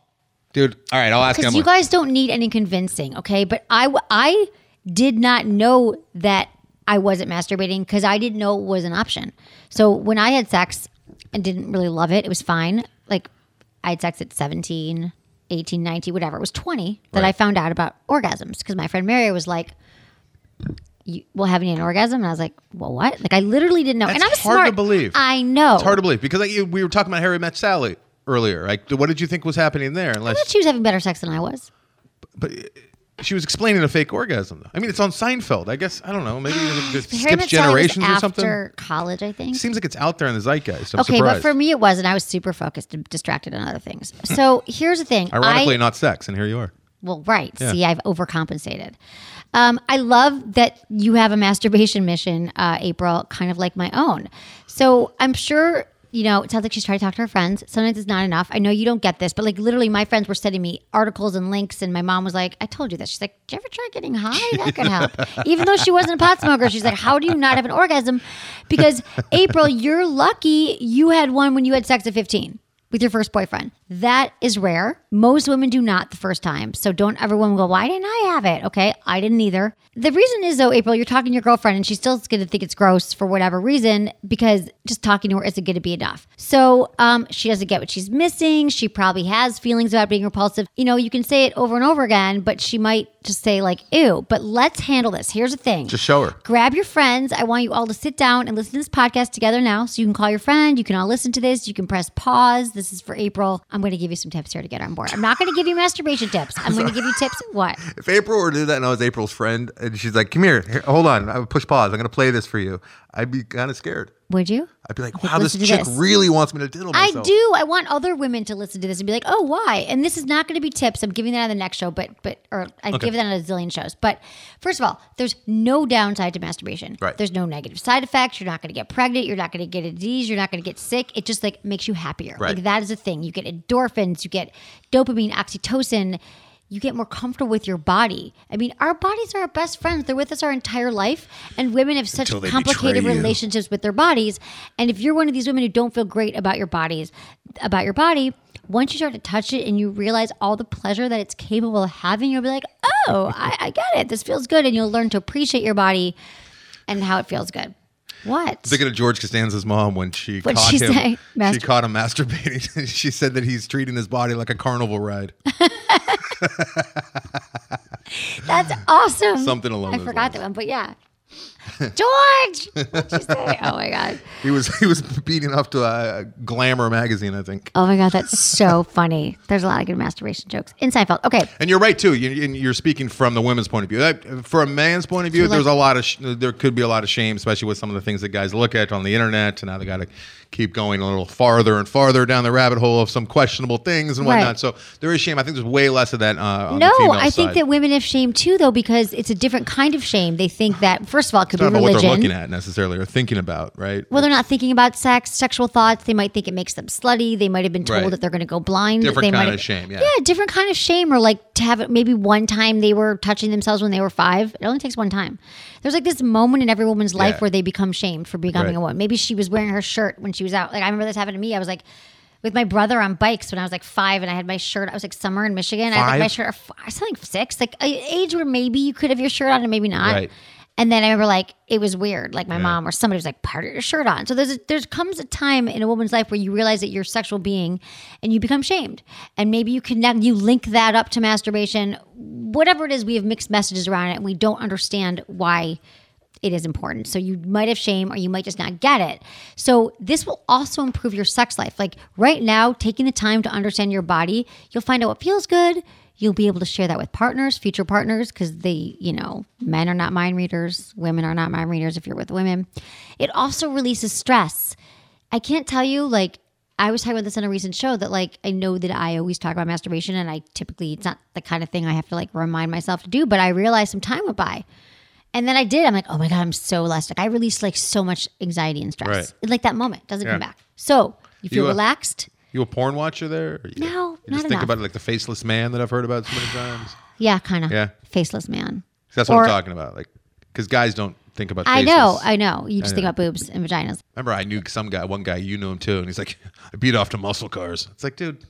Dude, all right, I'll ask Because Emily. you guys don't need any convincing, okay? But I, I did not know that I wasn't masturbating because I didn't know it was an option. So when I had sex and didn't really love it, it was fine. Like I had sex at 17, 18, 19, whatever. It was 20 that I found out about orgasms because my friend Mary was like, you will having an orgasm? And I was like, well, what? Like I literally didn't know. That's and I was hard smart. to believe. I know. it's hard to believe because like, you, we were talking about Harry Met Sally earlier. Like, what did you think was happening there? I thought Unless, she was having better sex than I was. but uh, she was explaining a fake orgasm. Though. I mean, it's on Seinfeld. I guess I don't know. Maybe it Harry skips Met Sally was generations or something. after college, I think. Seems like it's out there in the zeitgeist. I'm okay, surprised. but for me, it wasn't. I was super focused and distracted on other things. So here's the thing. ironically, I, not sex, and here you are. well, right. See, I've overcompensated. Um, I love that you have a masturbation mission, uh, April, kind of like my own. So I'm sure. You know, it sounds like she's trying to talk to her friends. Sometimes it's not enough. I know you don't get this, but like literally, my friends were sending me articles and links, and my mom was like, "I told you this." She's like, "Did you ever try getting high? That could help." Even though she wasn't a pot smoker, she's like, "How do you not have an orgasm?" Because April, you're lucky you had one when you had sex at 15 with your first boyfriend. That is rare. Most women do not the first time. So don't everyone go, why didn't I have it? Okay, I didn't either. The reason is though, April, you're talking to your girlfriend and she's still going to think it's gross for whatever reason because just talking to her isn't going to be enough. So um, she doesn't get what she's missing. She probably has feelings about being repulsive. You know, you can say it over and over again, but she might just say like, ew. But let's handle this. Here's the thing. Just show her. Grab your friends. I want you all to sit down and listen to this podcast together now. So you can call your friend. You can all listen to this. You can press pause. This is for April. I'm going to give you some tips here to get on board. I'm not going to give you masturbation tips. I'm going to give you tips. What? If April were to do that and I was April's friend and she's like, come here, here hold on, I would push pause. I'm going to play this for you. I'd be kind of scared. Would you? I'd be like, wow, this chick this. really wants me to diddle I do. I want other women to listen to this and be like, "Oh, why?" And this is not going to be tips. I'm giving that on the next show, but but or I Okay. give that on a zillion shows. But first of all, there's no downside to masturbation. Right. There's no negative side effects. You're not going to get pregnant. You're not going to get a disease. You're not going to get sick. It just like makes you happier. Right. Like that is a thing. You get endorphins. You get dopamine, oxytocin. You get more comfortable with your body. I mean, our bodies are our best friends. They're with us our entire life. And women have such complicated relationships with their bodies. And if you're one of these women who don't feel great about your bodies, about your body, once you start to touch it and you realize all the pleasure that it's capable of having, you'll be like, oh, I, I get it. This feels good. And you'll learn to appreciate your body and how it feels good. What? Thinking of George Costanza's mom when she What'd caught she him. say? She caught him masturbating. she said that he's treating his body like a carnival ride. That's awesome. Something along I those forgot lines. that one, but yeah. George! What'd you say? Oh my God. He was he was beating up to a Glamour magazine, I think. Oh my God. That's so funny. There's a lot of good masturbation jokes in Seinfeld. Okay. And you're right too. You, you're speaking from the women's point of view. That, for a man's point of view, So, like- there's a lot of sh- there could be a lot of shame, especially with some of the things that guys look at on the internet. And now they got to keep going a little farther and farther down the rabbit hole of some questionable things and whatnot. Right. So there is shame. I think there's way less of that. Uh, on No, the female I think that women have shame too, though, because it's a different kind of shame. They think that, first of all, it could not about what they're looking at necessarily or thinking about, right? Well, they're not thinking about sex, sexual thoughts. They might think it makes them slutty. They might have been told Right. that they're going to go blind. Different they kind might of shame, yeah. Yeah, different kind of shame, or like to have it maybe one time they were touching themselves when they were five. It only takes one time. There's like this moment in every woman's life Yeah. where they become shamed for becoming Right. a woman. Maybe she was wearing her shirt when she was out. Like I remember this happened to me. I was like, with my brother on bikes when I was like five, and I had my shirt. I was like summer in Michigan. I had like my shirt. I was like six, like age where maybe you could have your shirt on and maybe not. Right. And then I remember like it was weird. Like my mom or somebody was like, "Part of your shirt on." So there's a, there's comes a time in a woman's life where you realize that you're a sexual being, and you become shamed. And maybe you connect, you link that up to masturbation. Whatever it is, we have mixed messages around it, and we don't understand why it is important. So you might have shame or you might just not get it. So this will also improve your sex life. Like right now, taking the time to understand your body, you'll find out what feels good. You'll be able to share that with partners, future partners, because they, you know, men are not mind readers, women are not mind readers if you're with women. It also releases stress. I can't tell you, like, I was talking about this on a recent show that, like, I know that I always talk about masturbation and I typically, it's not the kind of thing I have to, like, remind myself to do, but I realized some time went by. And then I did. I'm like, oh my God, I'm so elastic. I released like so much anxiety and stress. Right. Like that moment doesn't come back. So you feel You, uh, relaxed. You a porn watcher there? Or you, No, you just think enough. about it like the faceless man that I've heard about so many times. Yeah, kind of. Yeah. Faceless man. That's what Or- I'm talking about. Like, because guys don't think about. I know, I know. You just I think about boobs and vaginas. Remember, I knew some guy, one guy, you knew him too, and he's like, I beat off to muscle cars. It's like, dude,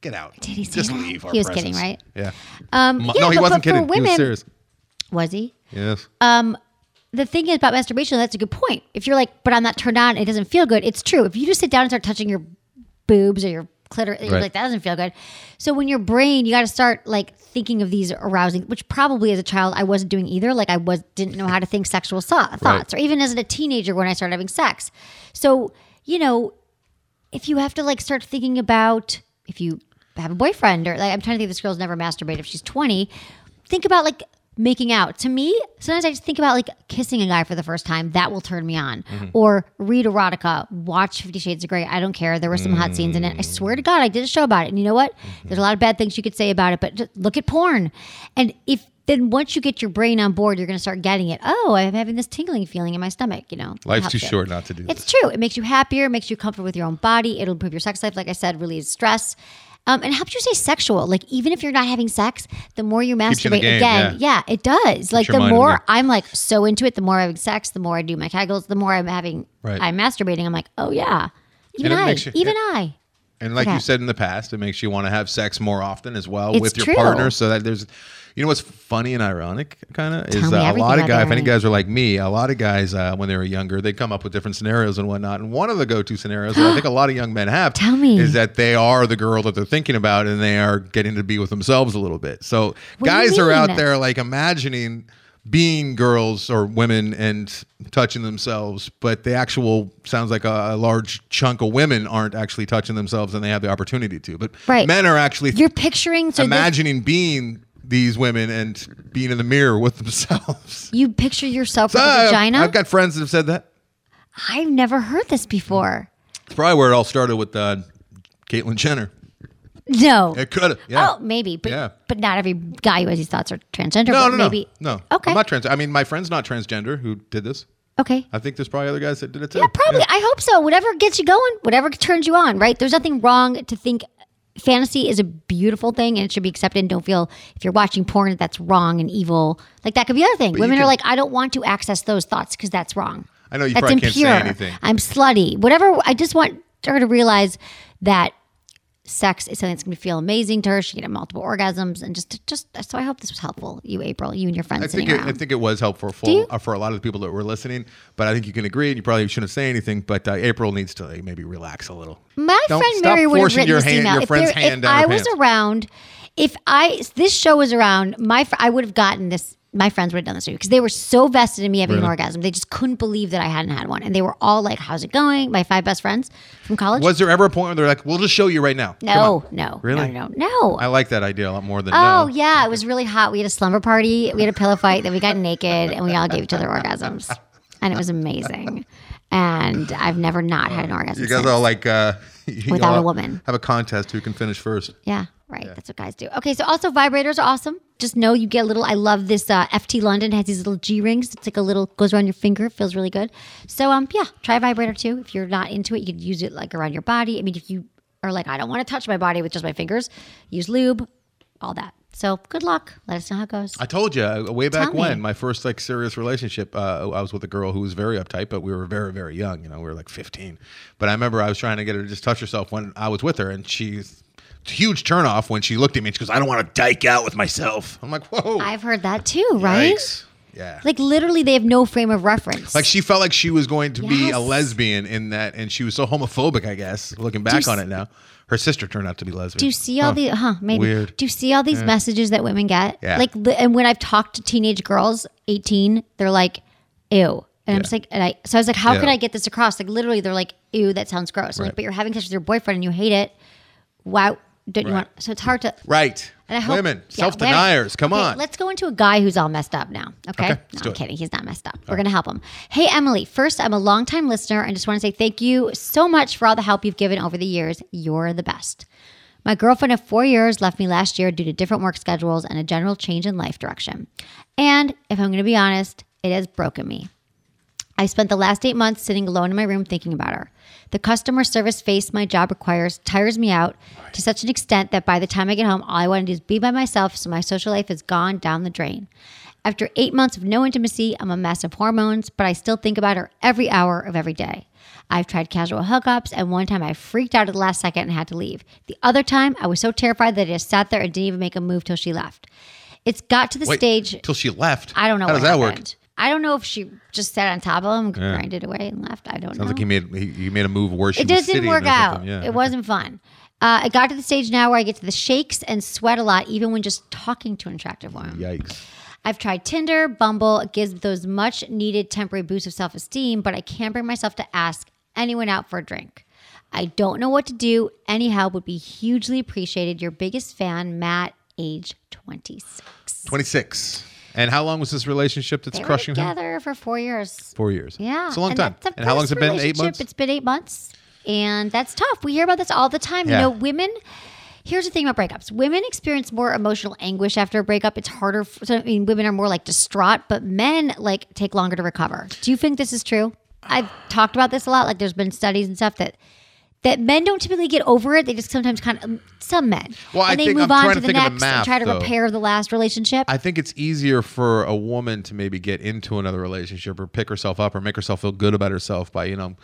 get out. Did he say Just that? leave. Our He was kidding, right? Yeah. Um, yeah, no, he but- wasn't but for kidding. he women- was serious. Was he? Yes. Um, the thing is about masturbation, that's a good point. If you're like, but I'm not turned on, it doesn't feel good, it's true. If you just sit down and start touching your boobs or your clitoris, you're Right. like, that doesn't feel good. So when your brain, you got to start like thinking of these arousing, which probably as a child I wasn't doing either. Like I was didn't know how to think sexual so- thoughts, or even as a teenager when I started having sex. So you know, if you have to like start thinking about if you have a boyfriend or like I'm trying to think this girl's never masturbated if she's 20 think about like making out to me sometimes I just think about like kissing a guy for the first time that will turn me on mm-hmm. or read erotica watch 50 shades of gray I don't care there were some hot scenes in it I mm. swear to god I did a show about it and you know what mm-hmm. there's a lot of bad things you could say about it but just look at porn and if then once you get your brain on board, you're going to start getting it. Oh, I'm having this tingling feeling in my stomach. You know, Life's too it. short not to do It's this. true. It makes you happier, it makes you comfortable with your own body. It'll improve your sex life, like I said, relieves stress. Um, and helps you say sexual. Like even if you're not having sex, the more you masturbate game, again, yeah. it does. Like the more. I'm like so into it, the more I'm having sex, the more I do my kegels, the more I'm having Right. I'm masturbating. I'm like, oh yeah. Even I, you- even yeah. I. And like Okay. you said in the past, it makes you want to have sex more often as well It's with your true. partner. So that there's, you know, what's funny and ironic, kind of, is uh, a lot of guys. If any guys are like me, a lot of guys uh, when they were younger, they come up with different scenarios and whatnot. And one of the go-to scenarios that I think a lot of young men have, Tell me. is that they are the girl that they're thinking about, and they are getting to be with themselves a little bit. So What guys are out there like imagining being girls or women and touching themselves, but the actual sounds like a, a large chunk of women aren't actually touching themselves and they have the opportunity to. But Right. men are actually You're picturing so this, imagining being these women and being in the mirror with themselves. you picture yourself with a vagina. I've got friends that have said that. I've never heard this before. It's probably where it all started with uh, Caitlyn Jenner. No. It could have. Yeah. Oh, maybe, but Yeah. but not every guy who has these thoughts are transgender. no, but no, maybe no, no. Okay. I'm not trans. I mean, my friend's not transgender who did this. okay. I think there's probably other guys that did it too. Yeah, probably. I hope so. Whatever gets you going, whatever turns you on, right? There's nothing wrong to think fantasy is a beautiful thing and it should be accepted. And don't feel if you're watching porn that that's wrong and evil. Like that could be the other thing. you Women are like, I don't want to access those thoughts because that's wrong. I know you that's probably can't say impure. anything. I'm slutty. Whatever. I just want her to realize that sex is something that's going to feel amazing to her. She can have multiple orgasms and just, just. So I hope this was helpful, you April, you and your friends I think it. I think it was helpful for uh, for a lot of the people that were listening, but I think you can agree. and You probably shouldn't say anything, but uh, April needs to like, maybe relax a little. My Don't friend Mary would have written your this hand- email. your if friend's there- hand if down her I was around, if I this show was around, my fr- I would have gotten this. My friends would have done this to you because they were so vested in me having an orgasm. They just couldn't believe that I hadn't had one, and they were all like, "How's it going?" My five best friends from college. Was there ever a point where they're like, "We'll just show you right now"? No, no, Really? no, no, no. I like that idea a lot more than Oh no. yeah, it was really hot. We had a slumber party. We had a pillow fight. Then we got naked, and we all gave each other orgasms, and it was amazing. And I've never not had an orgasm. You guys since. all like uh, Without a woman. Have a contest who can finish first. Yeah, right. That's what guys do. Okay, so also vibrators are awesome. Just know you get a little. I love this. Uh, FT London has these little G rings. It's like a little goes around your finger. It feels really good. So um, yeah, try a vibrator too. If you're not into it, you could use it like around your body. I mean, if you are like, I don't want to touch my body with just my fingers, use lube, all that. So good luck. Let us know how it goes. I told you uh, way back Tell me. when my first like serious relationship. Uh, I was with a girl who was very uptight, but we were very very young. You know, we were like 15. But I remember I was trying to get her to just touch herself when I was with her, and she's huge turnoff when she looked at me and she goes, "I don't want to dyke out with myself." I'm like, "Whoa!" I've heard that too, right? Yikes. Yeah. Like literally, they have no frame of reference. Like she felt like she was going to be a lesbian in that, and she was so homophobic. I guess looking back on s- it now, her sister turned out to be lesbian. Do you see all Huh. the huh maybe? Weird. Do you see all these messages that women get? Yeah. Like li- and when I've talked to teenage girls, 18, they're like, ew. And I'm just like, and I so I was like, how Yeah. could I get this across? Like literally, they're like, ew, that sounds gross. I'm Right. like, but you're having sex with your boyfriend and you hate it. Wow, don't you want? So it's hard to. Right. Hope, Women, yeah, self deniers. Come Okay, on. Let's go into a guy who's all messed up now. Okay. Okay, no, I'm it. kidding. He's not messed up. We're going to help him. Hey, Emily. First, I'm a longtime listener and just want to say thank you so much for all the help you've given over the years. You're the best. My girlfriend of four years left me last year due to different work schedules and a general change in life direction. And if I'm going to be honest, it has broken me. I spent the last eight months sitting alone in my room thinking about her. The customer service face my job requires tires me out to such an extent that by the time I get home, all I want to do is be by myself, so my social life has gone down the drain. After eight months of no intimacy, I'm a mess of hormones, but I still think about her every hour of every day. I've tried casual hookups, and one time I freaked out at the last second and had to leave. The other time, I was so terrified that I just sat there and didn't even make a move till she left. It's got to the Wait, stage. till she left. I don't know How does that happened. work? I don't know if she just sat on top of him, grinded away, and left. I don't know. Sounds like he made he, he made a move where she it just didn't work out. Yeah. It wasn't fun. Uh, it got to the stage now where I get to the shakes and sweat a lot, even when just talking to an attractive woman. Yikes. I've tried Tinder, Bumble. It gives those much needed temporary boosts of self esteem, but I can't bring myself to ask anyone out for a drink. I don't know what to do. Any help would be hugely appreciated. Your biggest fan, Matt, age 26. 26. And how long was this relationship that's They were crushing him? together for four years. Four years. Yeah. It's a long and time. And how long has it been? Eight months. It's been eight months. And that's tough. We hear about this all the time. Yeah. You know, women. Here's the thing about breakups. Women experience more emotional anguish after a breakup. It's harder. For, so, I mean, women are more like distraught, but men like take longer to recover. Do you think this is true? I've talked about this a lot. Like, there's been studies and stuff that that men don't typically get over it. They just sometimes kind of um, some men. Well, I and they think- move I'm on to to the think of the next and try to though. repair the last relationship. I think it's easier for a woman to maybe get into another relationship or pick herself up or make herself feel good about herself by, you know,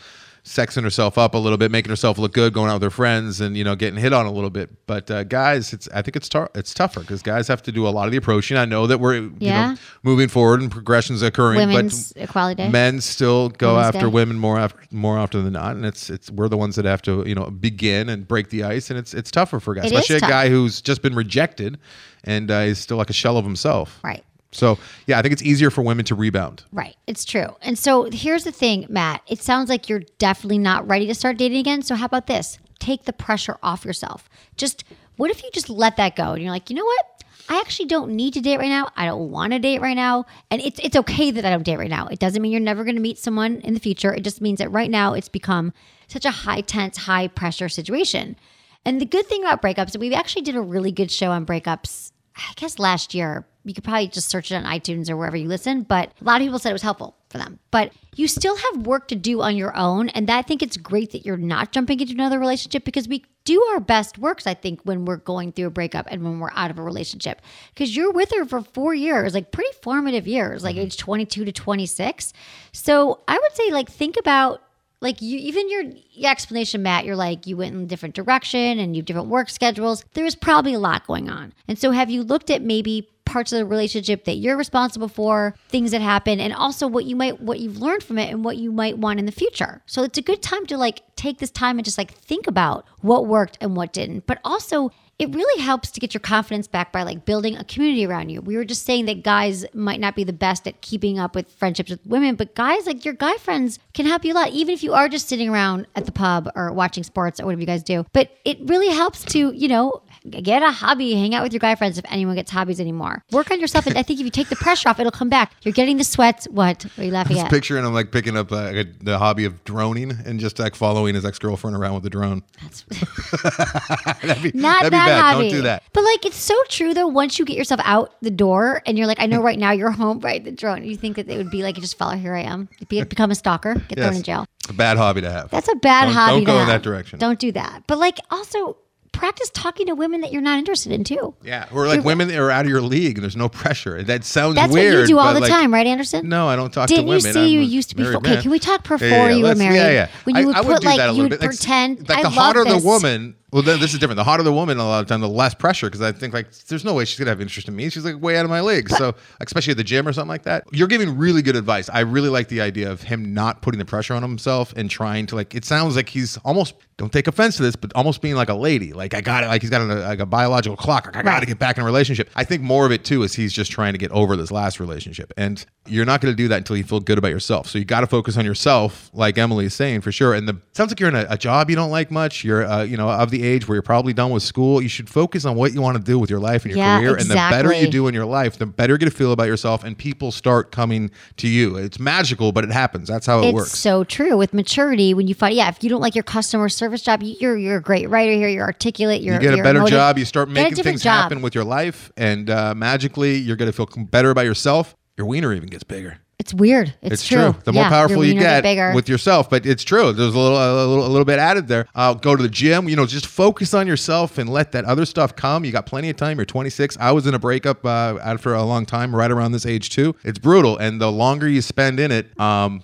sexing herself up a little bit, making herself look good, going out with her friends, and you know, getting hit on a little bit. But uh, guys, it's I think it's tar- it's tougher because guys have to do a lot of the approaching. I know that we're you Yeah. know moving forward and progressions occurring, Women's but Equality Day. men still go Women's after Day. women more after more often than not, and it's it's we're the ones that have to you know begin and break the ice, and it's it's tougher for guys, It especially a guy who's just been rejected and uh, is still like a shell of himself. right. So yeah, I think it's easier for women to rebound. Right. It's true. And so here's the thing, Matt. It sounds like you're definitely not ready to start dating again. So how about this? Take the pressure off yourself. Just what if you just let that go and you're like, you know what? I actually don't need to date right now. I don't want to date right now. And it's it's okay that I don't date right now. It doesn't mean you're never going to meet someone in the future. It just means that right now it's become such a high tense, high pressure situation. And the good thing about breakups, we actually did a really good show on breakups, I guess last year. You could probably just search it on iTunes or wherever you listen, but a lot of people said it was helpful for them. But you still have work to do on your own. And I think it's great that you're not jumping into another relationship because we do our best works, I think, when we're going through a breakup and when we're out of a relationship. Because you're with her for four years, like pretty formative years, like mm-hmm. age 22 to 26. So I would say, like, think about like you even your, explanation matt you're like you went in a different direction and you have different work schedules. There's probably a lot going on. And so have you looked at maybe parts of the relationship that you're responsible for things that happen and also what you might what you've learned from it and what you might want in the future? So it's a good time to like take this time and just like think about what worked and what didn't but also it really helps to get your confidence back by like building a community around you. We were just saying that guys might not be the best at keeping up with friendships with women, but guys, like your guy friends can help you a lot, even if you are just sitting around at the pub or watching sports or whatever you guys do. But it really helps to, you know, get a hobby, hang out with your guy friends if anyone gets hobbies anymore. Work on yourself. And I think if you take the pressure off, it'll come back. You're getting the sweats. What are you laughing Just at? picturing him like picking up uh, the hobby of droning and just like following his ex girlfriend around with the drone. that'd be, Not that'd be bad. hobby. Don't do that. But like, it's so true though. Once you get yourself out the door and you're like, I know right now you're home, right? The drone. You think that it would be like, just follow. Here I am. Be, become a stalker. Get thrown in jail. It's a bad hobby to have. That's a bad Don't- hobby. don't go in have. that direction. Don't do that. But like, also practice talking to women that you're not interested in too. Yeah, or like women that are out of your league and there's no pressure. That sounds That's weird. That's what you do all the like, time, right, Anderson? No, I don't talk Didn't to you women. say I'm you used to be? married okay, can we talk before Yeah, yeah, you were married? Yeah, yeah. When you I- would I, put do like that a you little would bit. Like, pretend. Like the hotter the woman. Well, then this is different. The hotter the woman, a lot of time, the less pressure because I think like there's no way she's gonna have interest in me. She's like way out of my league. So especially at the gym or something like that. You're giving really good advice. I really like the idea of him not putting the pressure on himself and trying to like. It sounds like he's almost. Don't take offense to this, but almost being like a lady. Like I got it. Like he's got a, like a biological clock. Like I got to get back in a relationship. I think more of it too is he's just trying to get over this last relationship, and you're not going to do that until you feel good about yourself. So you got to focus on yourself, like Emily is saying for sure. And the sounds like you're in a, a job you don't like much. You're uh, you know of the age where you're probably done with school. You should focus on what you want to do with your life and your Yeah, career. And the better you do in your life, the better you're going to feel about yourself, and people start coming to you. It's magical, but it happens. That's how it It's works. so true. With maturity, when you find, yeah, if you don't like your customer service job, you- you're you're a great writer here. You're articulate. You're you get a better job. You start making things job. happen with your life, and uh, magically you're going to feel better about yourself. Your wiener even gets bigger. It's weird. It's, It's, true. The more powerful you get bigger. with yourself, but it's true. There's a little, a little, a little bit added there. Uh, go to the gym. You know, just focus on yourself and let that other stuff come. You got plenty of time. You're 26. I was in a breakup uh, after a long time, right around this age too. It's brutal, and the longer you spend in it, um,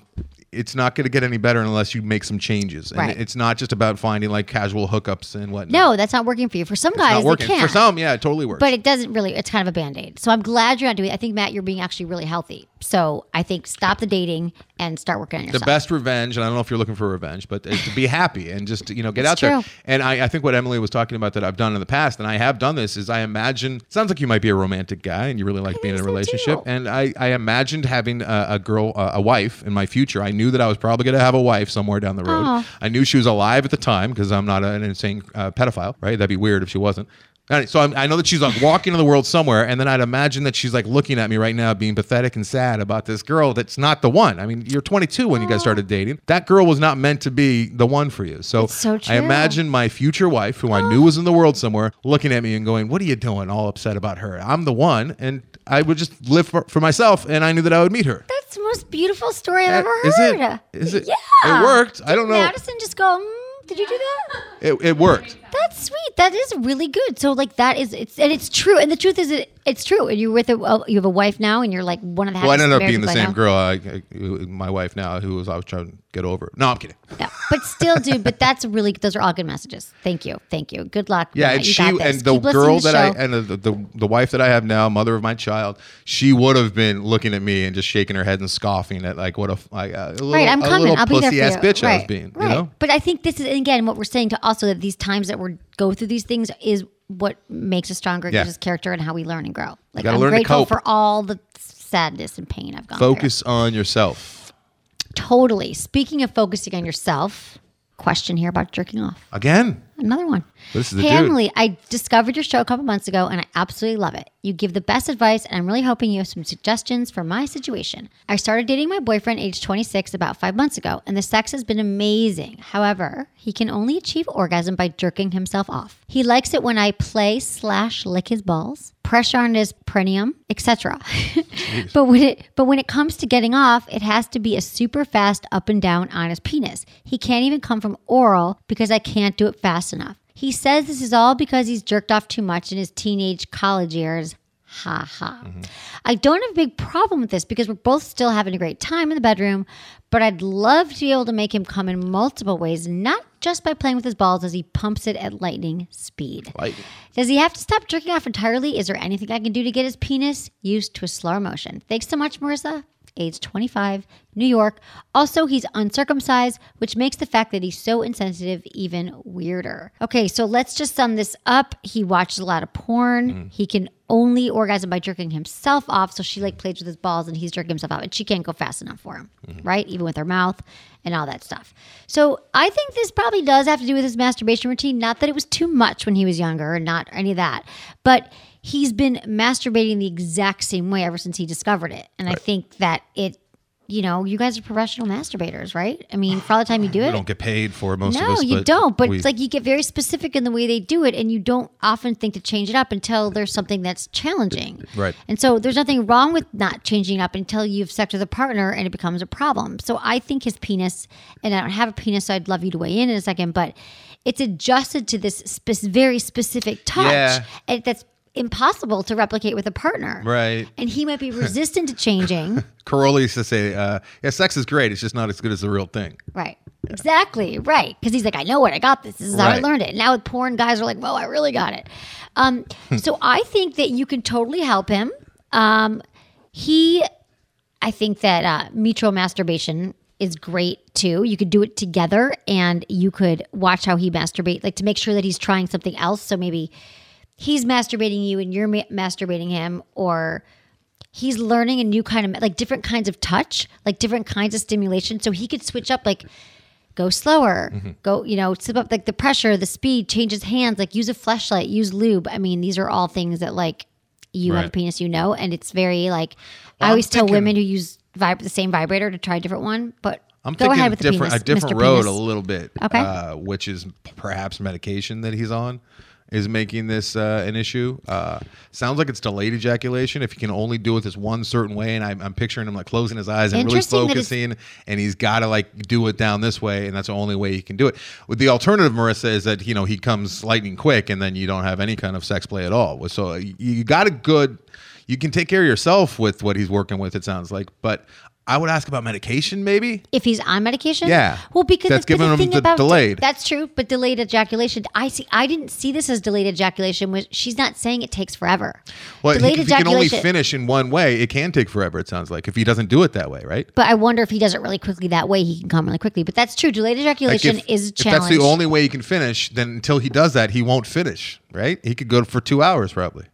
it's not going to get any better unless you make some changes. And Right. it's not just about finding like casual hookups and whatnot. no, that's not working for you. For some it's guys, not working. it can. For some, yeah, it totally works. But it doesn't really. It's kind of a band aid. So I'm glad you're not doing. it. I think Matt, you're being actually really healthy. So I think stop the dating and start working on yourself. the best revenge, and I don't know if you're looking for revenge, but to be happy and just you know get out there. And I, I think what Emily was talking about that I've done in the past, and I have done this, is I imagine. Sounds like you might be a romantic guy and you really like being in a relationship. too. And I, I imagined having a, a girl, a, a wife in my future. I knew that I was probably going to have a wife somewhere down the road. Aw. I knew she was alive at the time because I'm not an insane uh, pedophile, right? That'd be weird if she wasn't. Alright, So I'm, I know that she's like walking in the world somewhere, and then I'd imagine that she's like looking at me right now, being pathetic and sad about this girl that's not the one. I mean, you're 22 when you guys started dating. That girl was not meant to be the one for you. So, so I imagine my future wife, who I knew was in the world somewhere, looking at me and going, "What are you doing? All upset about her? I'm the one." And I would just live for, for myself, and I knew that I would meet her. That's the most beautiful story I've Uh, ever heard. Is it? Yeah. It worked. I don't know. Madison just go. Mm, did you do that? It, it worked. That's sweet. That is really good. So like that is it's and it's true. And the truth is it it's true. And you're with a uh, you have a wife now, and you're like one of the. Well, I ended up being the same girl, I, I, my wife now, who was I was trying to get over. No, I'm kidding. Yeah, but still, dude. But that's really those are all good messages. Thank you, thank you. Good luck. Yeah, Matt. and You she and the Keep girl that I and the, the the wife that I have now, mother of my child, she would have been looking at me and just shaking her head and scoffing at like what a like a little, right, I'm a coming. I'll be there for ass you. bitch right, I was being. right. You know, But I think this is again what we're saying to also that these times that we're go through these things is what makes us stronger, Yeah. gives us character, and how we learn and grow. Like gotta I'm learn to grateful for all the sadness and pain I've gone through. focus on yourself Totally. Speaking of focusing on yourself, question here about jerking off. again. Another one. This is the hey, dude. Emily, I discovered your show a couple months ago and I absolutely love it. You give the best advice, and I'm really hoping you have some suggestions for my situation. I started dating my boyfriend, age 26, about five months ago, and the sex has been amazing. However, he can only achieve orgasm by jerking himself off. He likes it when I play slash lick his balls, pressure on his perineum, etc. but when it but when it comes to getting off, it has to be a super fast up and down on his penis. He can't even come from oral because I can't do it fast enough. He says this is all because he's jerked off too much in his teenage college years. Ha ha. Mm-hmm. I don't have a big problem with this because we're both still having a great time in the bedroom, but I'd love to be able to make him come in multiple ways, not just by playing with his balls as he pumps it at lightning speed. Lightning. Does he have to stop jerking off entirely? Is there anything I can do to get his penis used to a slower motion? Thanks so much, Marissa. Age 25, New York. Also, he's uncircumcised, which makes the fact that he's so insensitive even weirder. Okay, so let's just sum this up. He watches a lot of porn. Mm-hmm. He can only orgasm by jerking himself off. So she like plays with his balls and he's jerking himself off, and she can't go fast enough for him, mm-hmm. right? Even with her mouth and all that stuff. So I think this probably does have to do with his masturbation routine. Not that it was too much when he was younger, and not any of that, but he's been masturbating the exact same way ever since he discovered it. And I think that it, you know, you guys are professional masturbators, right? I mean, for all the time you do We it. You don't get paid for most of No, you but don't. But we- it's like you get very specific in the way they do it, and you don't often think to change it up until there's something that's challenging. Right. And so there's nothing wrong with not changing it up until you've sex with a partner and it becomes a problem. So I think his penis, and I don't have a penis, so I'd love you to weigh in in a second, but it's adjusted to this spe- very specific touch Yeah. and that's impossible to replicate with a partner. Right. And he might be resistant to changing. Carolla used to say, uh, "Yeah, sex is great. It's just not as good as the real thing." Right. Exactly. Right. Because he's like, I know what I got this. This is how I learned it. And now with porn, guys are like, well, I really got it. Um, so I think that you can totally help him. Um, he, I think that uh, mutual masturbation is great too. You could do it together and you could watch how he masturbate, like to make sure that he's trying something else. So maybe he's masturbating you and you're ma- masturbating him, or he's learning a new kind of like different kinds of touch, like different kinds of stimulation. So he could switch up like go slower, go, you know, slip up like the pressure, the speed, change his hands, like use a flashlight, use lube. I mean, these are all things that like you have a penis, you know, and it's very like I Well, I'm always tell women who use vib- the same vibrator to try a different one, but I'm go thinking ahead with the different, penis, a different Mr. road Penis. a little bit. Okay. Uh, which is perhaps medication that he's on is making this uh, an issue. Uh, sounds like it's delayed ejaculation. If he can only do it this one certain way, and I'm, I'm picturing him like closing his eyes and really Interesting that it's- focusing, and he's got to like do it down this way, and that's the only way he can do it. With the alternative, Marissa, is that you know he comes lightning quick, and then you don't have any kind of sex play at all. So you, you got a good. You can take care of yourself with what he's working with. It sounds like, but I would ask about medication, maybe. if he's on medication. Yeah. Well, because That's the, giving the him thing the about delayed. That's true, but delayed ejaculation. I see. I didn't see this as delayed ejaculation. Was she's not saying it takes forever? Well, he, delayed if he can only finish in one way, it can take forever. It sounds like if he doesn't do it that way, right? But I wonder if he does it really quickly that way, he can come really quickly. But that's true. Delayed Like ejaculation if, is a if that's the only way he can finish, then until he does that, he won't finish, right? He could go for two hours probably.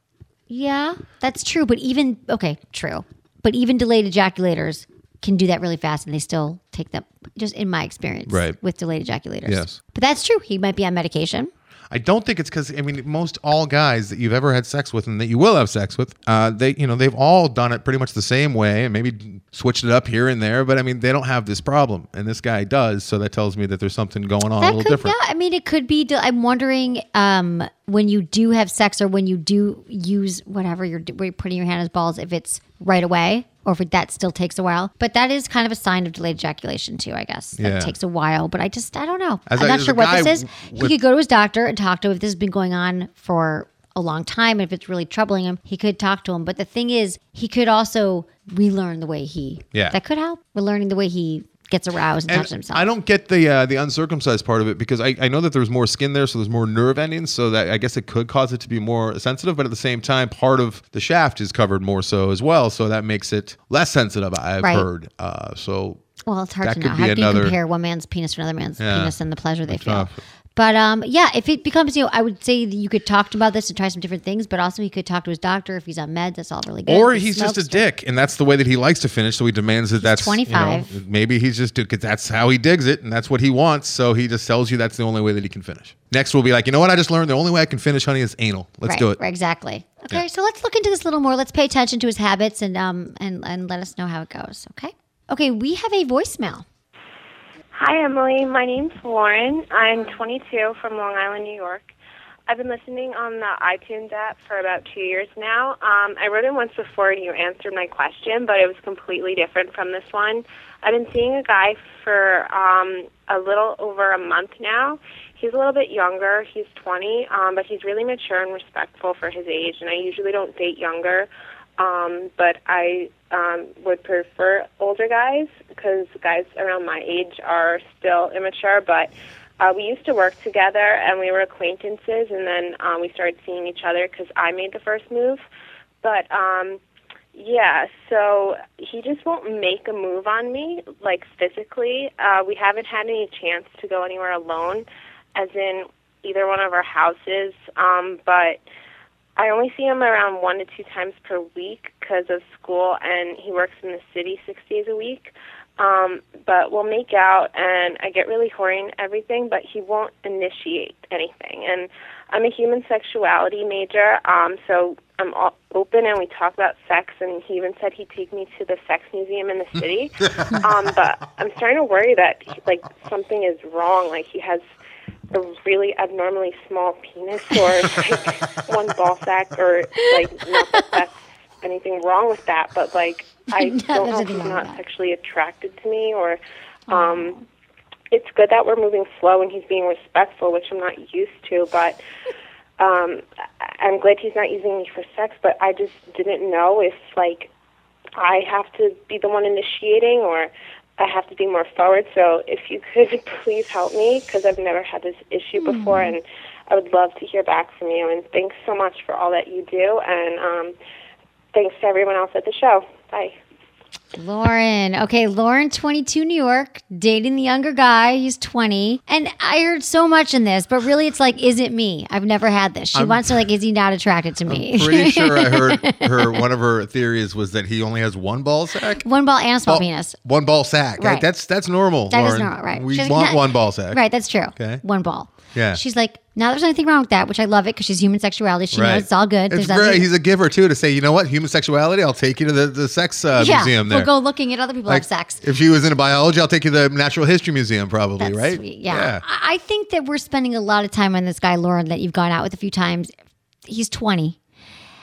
Yeah, that's true. But even okay, true. But even delayed ejaculators can do that really fast, and they still take them. Just in my experience, Right. with delayed ejaculators. Yes. but that's true. He might be on medication. I don't think it's because I mean most all guys that you've ever had sex with and that you will have sex with, uh, they you know they've all done it pretty much the same way and maybe switched it up here and there, but I mean they don't have this problem and this guy does, so that tells me that there's something going on a little could, different. yeah. I mean, it could be. I'm wondering um, when you do have sex or when you do use whatever you're, you're putting your hand as balls, if it's right away or if that still takes a while. But that is kind of a sign of delayed ejaculation too, I guess. That Yeah. takes a while, but I just I don't know. As I'm not sure what this is. with- he could go to his doctor and talk to him if this has been going on for a long time. If it's really troubling him, he could talk to him. But the thing is, he could also relearn the way he. Yeah. That could help. Relearning the way he gets aroused and, And touches himself. I don't get the uh, the uncircumcised part of it because I, I know that there's more skin there, so there's more nerve endings, so that I guess it could cause it to be more sensitive. But at the same time, part of the shaft is covered more so as well, so that makes it less sensitive. I've Right. heard. Uh, so Well, it's hard That to know. How do you another- compare one man's penis to another man's Yeah. penis and the pleasure they feel? tough. But um, yeah, if it becomes, you know, I would say that you could talk to him about this and try some different things, but also he could talk to his doctor if he's on meds. That's all really good. or If he he's just a dick, and that's the way that he likes to finish. So he demands that that's you know, 25. maybe he's just because that's how he digs it, and that's what he wants. So he just tells you that's the only way that he can finish. Next, we'll be like, you know what? I just learned the only way I can finish, honey, is anal. Let's right, do it. Right, exactly. Okay, so let's look into this a little more. Let's pay attention to his habits and um and and let us know how it goes. Okay. Okay, we have a voicemail. Hi, Emily. My name's Lauren. I'm 22 from Long Island, New York. I've been listening on the iTunes app for about two years now. Um, I wrote in once before and you answered my question, but it was completely different from this one. I've been seeing a guy for um, a little over a month now. He's a little bit younger. He's 20, um, but he's really mature and respectful for his age. And I usually don't date younger, um, but I um, would prefer older guys because guys around my age are still immature. But uh, we used to work together and we were acquaintances, and then um, we started seeing each other because I made the first move. But um, yeah, so he just won't make a move on me, like physically. Uh, we haven't had any chance to go anywhere alone, as in either one of our houses. Um, but I only see him around one to two times per week because of school, and he works in the city six days a week. Um, but we'll make out, and I get really horny and everything, but he won't initiate anything. And I'm a human sexuality major, um, so I'm all open, and we talk about sex. And he even said he'd take me to the sex museum in the city. um, but I'm starting to worry that like something is wrong. Like he has a really abnormally small penis, or like one ball sack, or like not that that's anything wrong with that, but like I No, don't know if he's not that. sexually attracted to me, or um, it's good that we're moving slow and he's being respectful, which I'm not used to. But um, I'm glad he's not using me for sex. But I just didn't know if like I have to be the one initiating or I have to be more forward. So if you could please help me because I've never had this issue before and I would love to hear back from you. And thanks so much for all that you do. And um, thanks to everyone else at the show. Bye. Lauren. Okay, Lauren, 22, New York, dating the younger guy. He's 20. And I heard so much in this, but really it's like, is it me? I've never had this. She I'm- wants to, like, is he not attracted to me? Pretty sure I heard her. One of her theories was that he only has one ball sack. one ball and a small Ball- penis. One ball sack. Right. That's that's normal. That is Lauren. normal, right? We She's want not- one ball sack. Right, that's true. Okay. One ball. Yeah. She's like, now there's nothing wrong with that, which I love it because she's human sexuality. She Right. knows it's all good. It's There's very, nothing- he's a giver too to say, you know what, human sexuality. I'll take you to the, the sex uh, yeah, museum there. we'll go looking at other people Like, have sex. If she was into biology, I'll take you to the natural history museum, probably. That's right? sweet. Yeah. I I think that we're spending a lot of time on this guy, Lauren, that you've gone out with a few times. He's 20.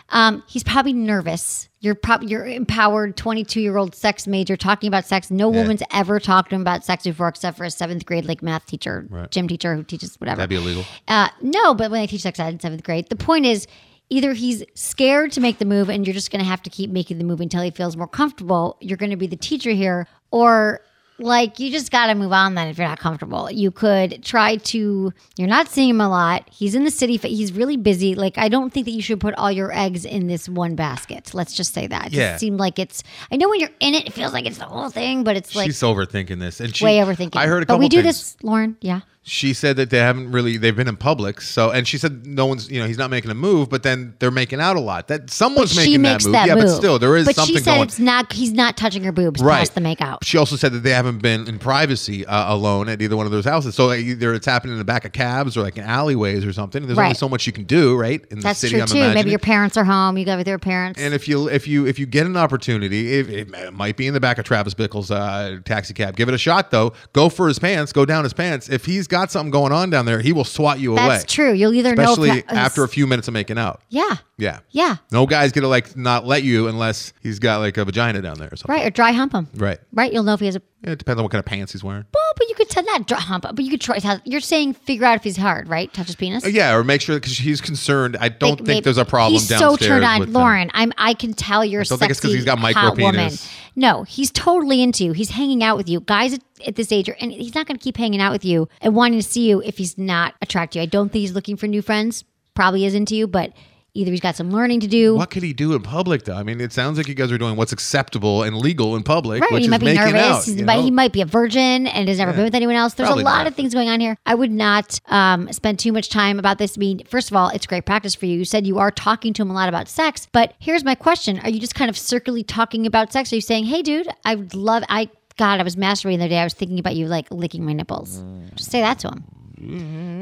Um, he's probably nervous. You're probably you're empowered 22 year old sex major talking about sex. No Yeah. woman's ever talked to him about sex before, except for a seventh grade like math teacher, Right. gym teacher who teaches whatever. That'd be illegal. Uh, no, but when they teach sex ed in seventh grade, the point is either he's scared to make the move and you're just going to have to keep making the move until he feels more comfortable. You're going to be the teacher here, or like you just got to move on then if you're not comfortable. You could try to, you're not seeing him a lot. He's in the city, he's really busy. Like, I don't think that you should put all your eggs in this one basket. Let's just say that. It Yeah. just seemed like it's, I know when you're in it, it feels like it's the whole thing, but it's like She's overthinking this, and she, way overthinking. I heard a but couple. we do things. this, Lauren. Yeah. She said that they haven't really they've been in public. So and she said no one's you know he's not making a move, but then they're making out a lot. That someone's But making that move. that yeah, move. but still there is but something she said going. it's not. He's not touching her boobs Right. past the make out. She also said that they haven't been in privacy uh, alone at either one of those houses. So like, either it's happening in the back of cabs or like in alleyways or something. There's only so much you can do, right? In That's the city, true I'm too. Maybe your parents are home. You go with your parents. And if you if you if you get an opportunity, it, it might be in the back of Travis Bickle's uh, taxi cab. Give it a shot though. Go for his pants. Go down his pants. If he's got something going on down there, he will swat you away. That's true. You'll either Especially know after a few minutes of making out. yeah, Yeah. yeah, No guy's gonna like not let you unless he's got like a vagina down there or something. right. Or dry hump him. Right. Right. You'll know if he has a. Yeah, it depends on what kind of pants he's wearing. Well, but you could tell that dry hump, but you could try. You're saying figure out if he's hard, right? Touch his penis. Uh, Yeah, or make sure because he's concerned. I don't think maybe- there's a problem He's downstairs. so turned on. Lauren. I'm. I can tell you're. I don't think it's 'cause sexy, he's got micro hot woman. No, he's totally into you. He's hanging out with you, guys. At, at this age, are, and he's not going to keep hanging out with you and wanting to see you if he's not attracted to you. I don't think he's looking for new friends. Probably is into you, but either he's got some learning to do. What could he do in public though? I mean, it sounds like you guys are doing what's acceptable and legal in public, Right, which he is might be nervous. out. You but know? he might be a virgin and has never Yeah. been with anyone else. There's Probably a lot not. of things going on here. I would not um, spend too much time about this. I mean, first of all, it's great practice for you. You said you are talking to him a lot about sex, but here's my question: Are you just kind of circularly talking about sex? Are you saying, "Hey, dude, I would love I." God, I was masturbating the other day. I was thinking about you like licking my nipples. Just say that to him.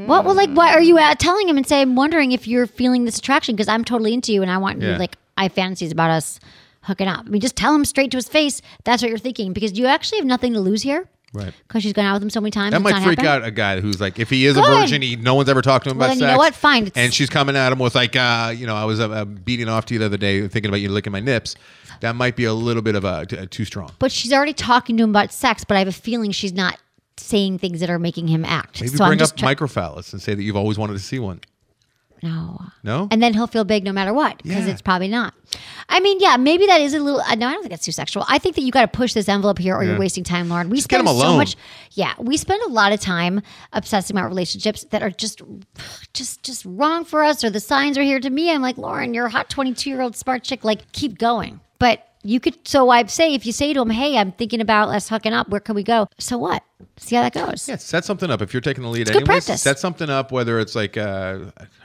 What? Well, like, what are you uh, telling him and say? I'm wondering if you're feeling this attraction because I'm totally into you and I want you. Yeah. Like, I have fantasies about us hooking up. I mean, just tell him straight to his face. That's what you're thinking because you actually have nothing to lose here. Right. Because she's gone out with him so many times. That it's might not freak happened. out a guy who's like, if he is a virgin, he, no one's ever talked to him Well, about then sex. you know what? Fine. It's- And she's coming at him with like, uh, you know, I was uh, uh, beating off to you the other day, thinking about you licking my nips. That might be a little bit of a t- too strong. But she's already talking to him about sex. But I have a feeling she's not saying things that are making him act. Maybe so I'm bring up try- microphallus and say that you've always wanted to see one. No. No? And then he'll feel big no matter what because Yeah. it's probably not. I mean, yeah, maybe that is a little. uh, No, I don't think that's too sexual. I think that you got to push this envelope here, or Yeah. you're wasting time, Lauren. We Just get spend him so much. Yeah, we spend a lot of time obsessing about relationships that are just, just, just wrong for us, or the signs are here. To me, I'm like, Lauren, you're a hot 22 year old smart chick. Like, keep going. But you could. So I'd say if you say to him, "Hey, I'm thinking about us hooking up. Where can we go?" So what? See how that goes. Yeah, set something up. If you're taking the lead, good anyways, practice. set something up. Whether it's like, uh,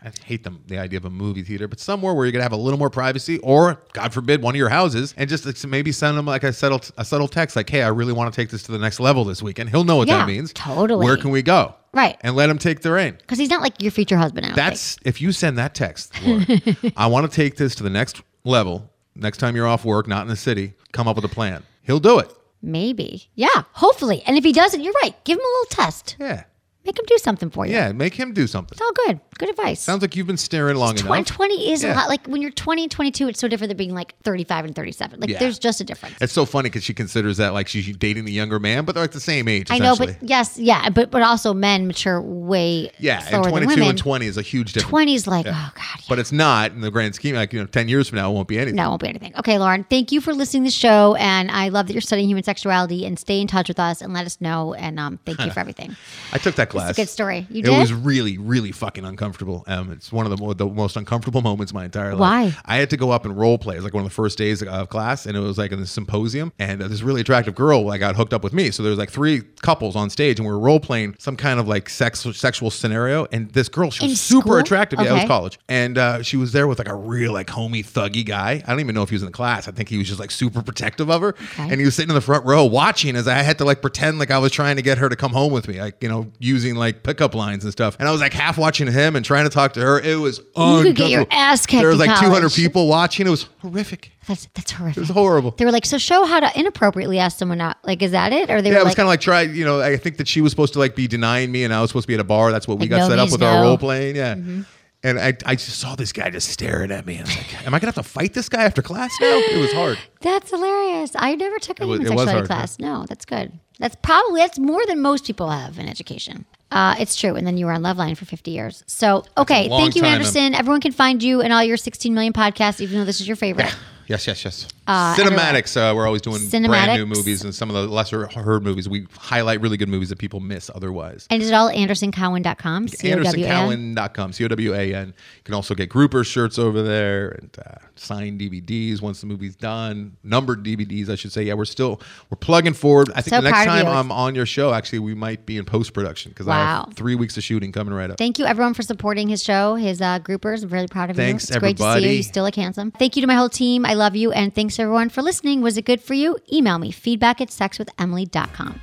I hate the, the idea of a movie theater, but somewhere where you're gonna have a little more privacy, or God forbid, one of your houses, and just like, maybe send him like a subtle, a subtle text, like, "Hey, I really want to take this to the next level this weekend. he'll know what Yeah, that means. totally. Where can we go? Right. And let him take the reign. Because he's not like your future husband. Don't think. That's if you send that text, Lauren, I want to take this to the next level. Next time you're off work, not in the city, come up with a plan. He'll do it. Maybe. Yeah, hopefully. And if he doesn't, you're right. Give him a little test. Yeah. Make him do something for you. Yeah, make him do something. It's all good. Good advice. Sounds like you've been staring long Tw- enough. 20 is Yeah. a lot. Like when you're 20 and 22, it's so different than being like 35 and 37. Like Yeah. there's just a difference. It's so funny because she considers that like she's dating the younger man, but they're like the same age. I know, but yes, yeah, but but also men mature way yeah, and than 22 women. and 20 is a huge difference. 20 is like, Yeah. oh god. But it's not in the grand scheme. Like you know, 10 years from now, it won't be anything. No, it won't be anything. Okay, Lauren, thank you for listening to the show. And I love that you're studying human sexuality and stay in touch with us and let us know. And um, thank you for everything. I took that It's class. a good story. You it did? was really, really fucking uncomfortable. Um, it's one of the, mo- the most uncomfortable moments of my entire life. Why? I had to go up and role play. It was like one of the first days of class, and it was like in the symposium. And uh, this really attractive girl like got hooked up with me. So there was like three couples on stage, and we were role playing some kind of like sex sexual scenario. And this girl, she was In super school? attractive. Yeah, it was college, and uh, she was there with like a real like homey thuggy guy. I don't even know if he was in the class. I think he was just like super protective of her, Okay. and he was sitting in the front row watching as I had to like pretend like I was trying to get her to come home with me, like you know, using like pickup lines and stuff. And I was like half watching him and trying to talk to her. It was You could get your ass kicked There was like 200 people watching. It was horrific. That's that's horrific. It was horrible. They were like, so show how to inappropriately ask someone out. Like, is that it? Or they Yeah, were it was like, kind of like try. You know, I think that she was supposed to like be denying me, and I was supposed to be at a bar. That's what we Like, got no set up with no. our role playing. Yeah. Mm-hmm. And I, I just saw this guy just staring at me, and I was like, "Am I gonna have to fight this guy after class now?" It was hard. that's hilarious. I never took a It was- human was sexuality hard, class. No, that's good. That's probably that's more than most people have in education. Uh, it's true. And then you were on Loveline for 50 years. So, okay. Thank you, time. Anderson. Everyone can find you and all your 16 million podcasts, even though this is your favorite. Yes, yes, yes. Uh, Cinematics. Uh, we're always doing brand new movies, and some of the lesser heard movies. We highlight really good movies that people miss otherwise. And is it all andersoncowan.com? C-O-W-A-N? AndersonCowan.com, C O W A N. You can also get grouper shirts over there and uh, signed DVDs once the movie's done, numbered DVDs, I should say. Yeah, we're still we're plugging forward. I think So the next time. I'm on your show, actually, we might be in post production because I have three weeks of shooting coming right up. Thank you, everyone, for supporting his show, his uh, groupers. I'm really proud of Thanks, you. It's great to see you. You still look handsome. Thank you to my whole team. I love you. And thanks, everyone, for listening. Was it good for you? Email me feedback at sexwithemily.com.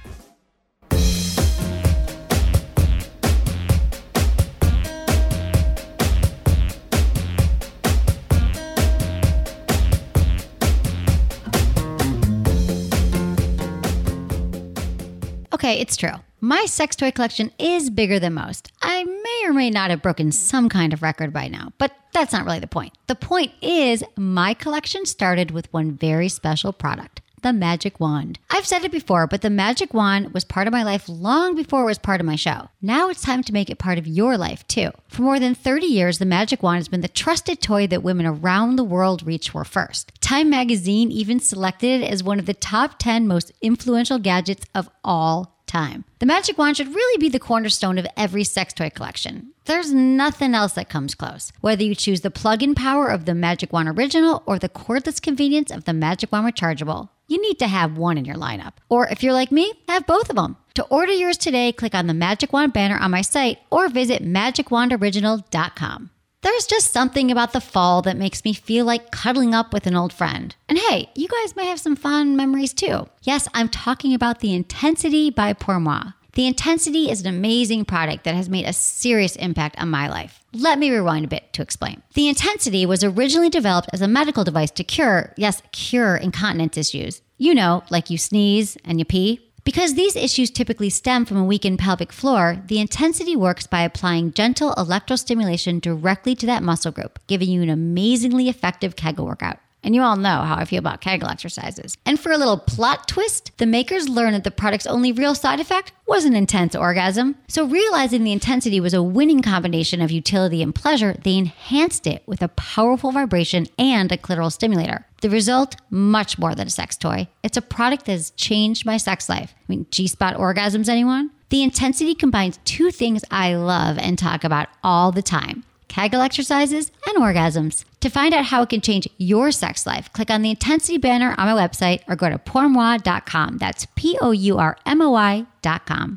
Okay, it's true. My sex toy collection is bigger than most. I may or may not have broken some kind of record by now, but that's not really the point. The point is, my collection started with one very special product the Magic Wand. I've said it before, but the Magic Wand was part of my life long before it was part of my show. Now it's time to make it part of your life, too. For more than 30 years, the Magic Wand has been the trusted toy that women around the world reach for first. Time magazine even selected it as one of the top 10 most influential gadgets of all time. The Magic Wand should really be the cornerstone of every sex toy collection. There's nothing else that comes close. Whether you choose the plug in power of the Magic Wand Original or the cordless convenience of the Magic Wand Rechargeable, you need to have one in your lineup. Or if you're like me, have both of them. To order yours today, click on the Magic Wand banner on my site or visit magicwandoriginal.com. There's just something about the fall that makes me feel like cuddling up with an old friend. And hey, you guys may have some fun memories too. Yes, I'm talking about the Intensity by Pour Moi. The Intensity is an amazing product that has made a serious impact on my life. Let me rewind a bit to explain. The Intensity was originally developed as a medical device to cure, yes, cure incontinence issues. You know, like you sneeze and you pee. Because these issues typically stem from a weakened pelvic floor, the intensity works by applying gentle electrostimulation directly to that muscle group, giving you an amazingly effective Kegel workout. And you all know how I feel about Kegel exercises. And for a little plot twist, the makers learned that the product's only real side effect was an intense orgasm. So, realizing the intensity was a winning combination of utility and pleasure, they enhanced it with a powerful vibration and a clitoral stimulator. The result, much more than a sex toy. It's a product that has changed my sex life. I mean, G spot orgasms, anyone? The intensity combines two things I love and talk about all the time Kegel exercises and orgasms. To find out how it can change your sex life, click on the intensity banner on my website or go to pourmoi.com. That's P O U R M O I.com.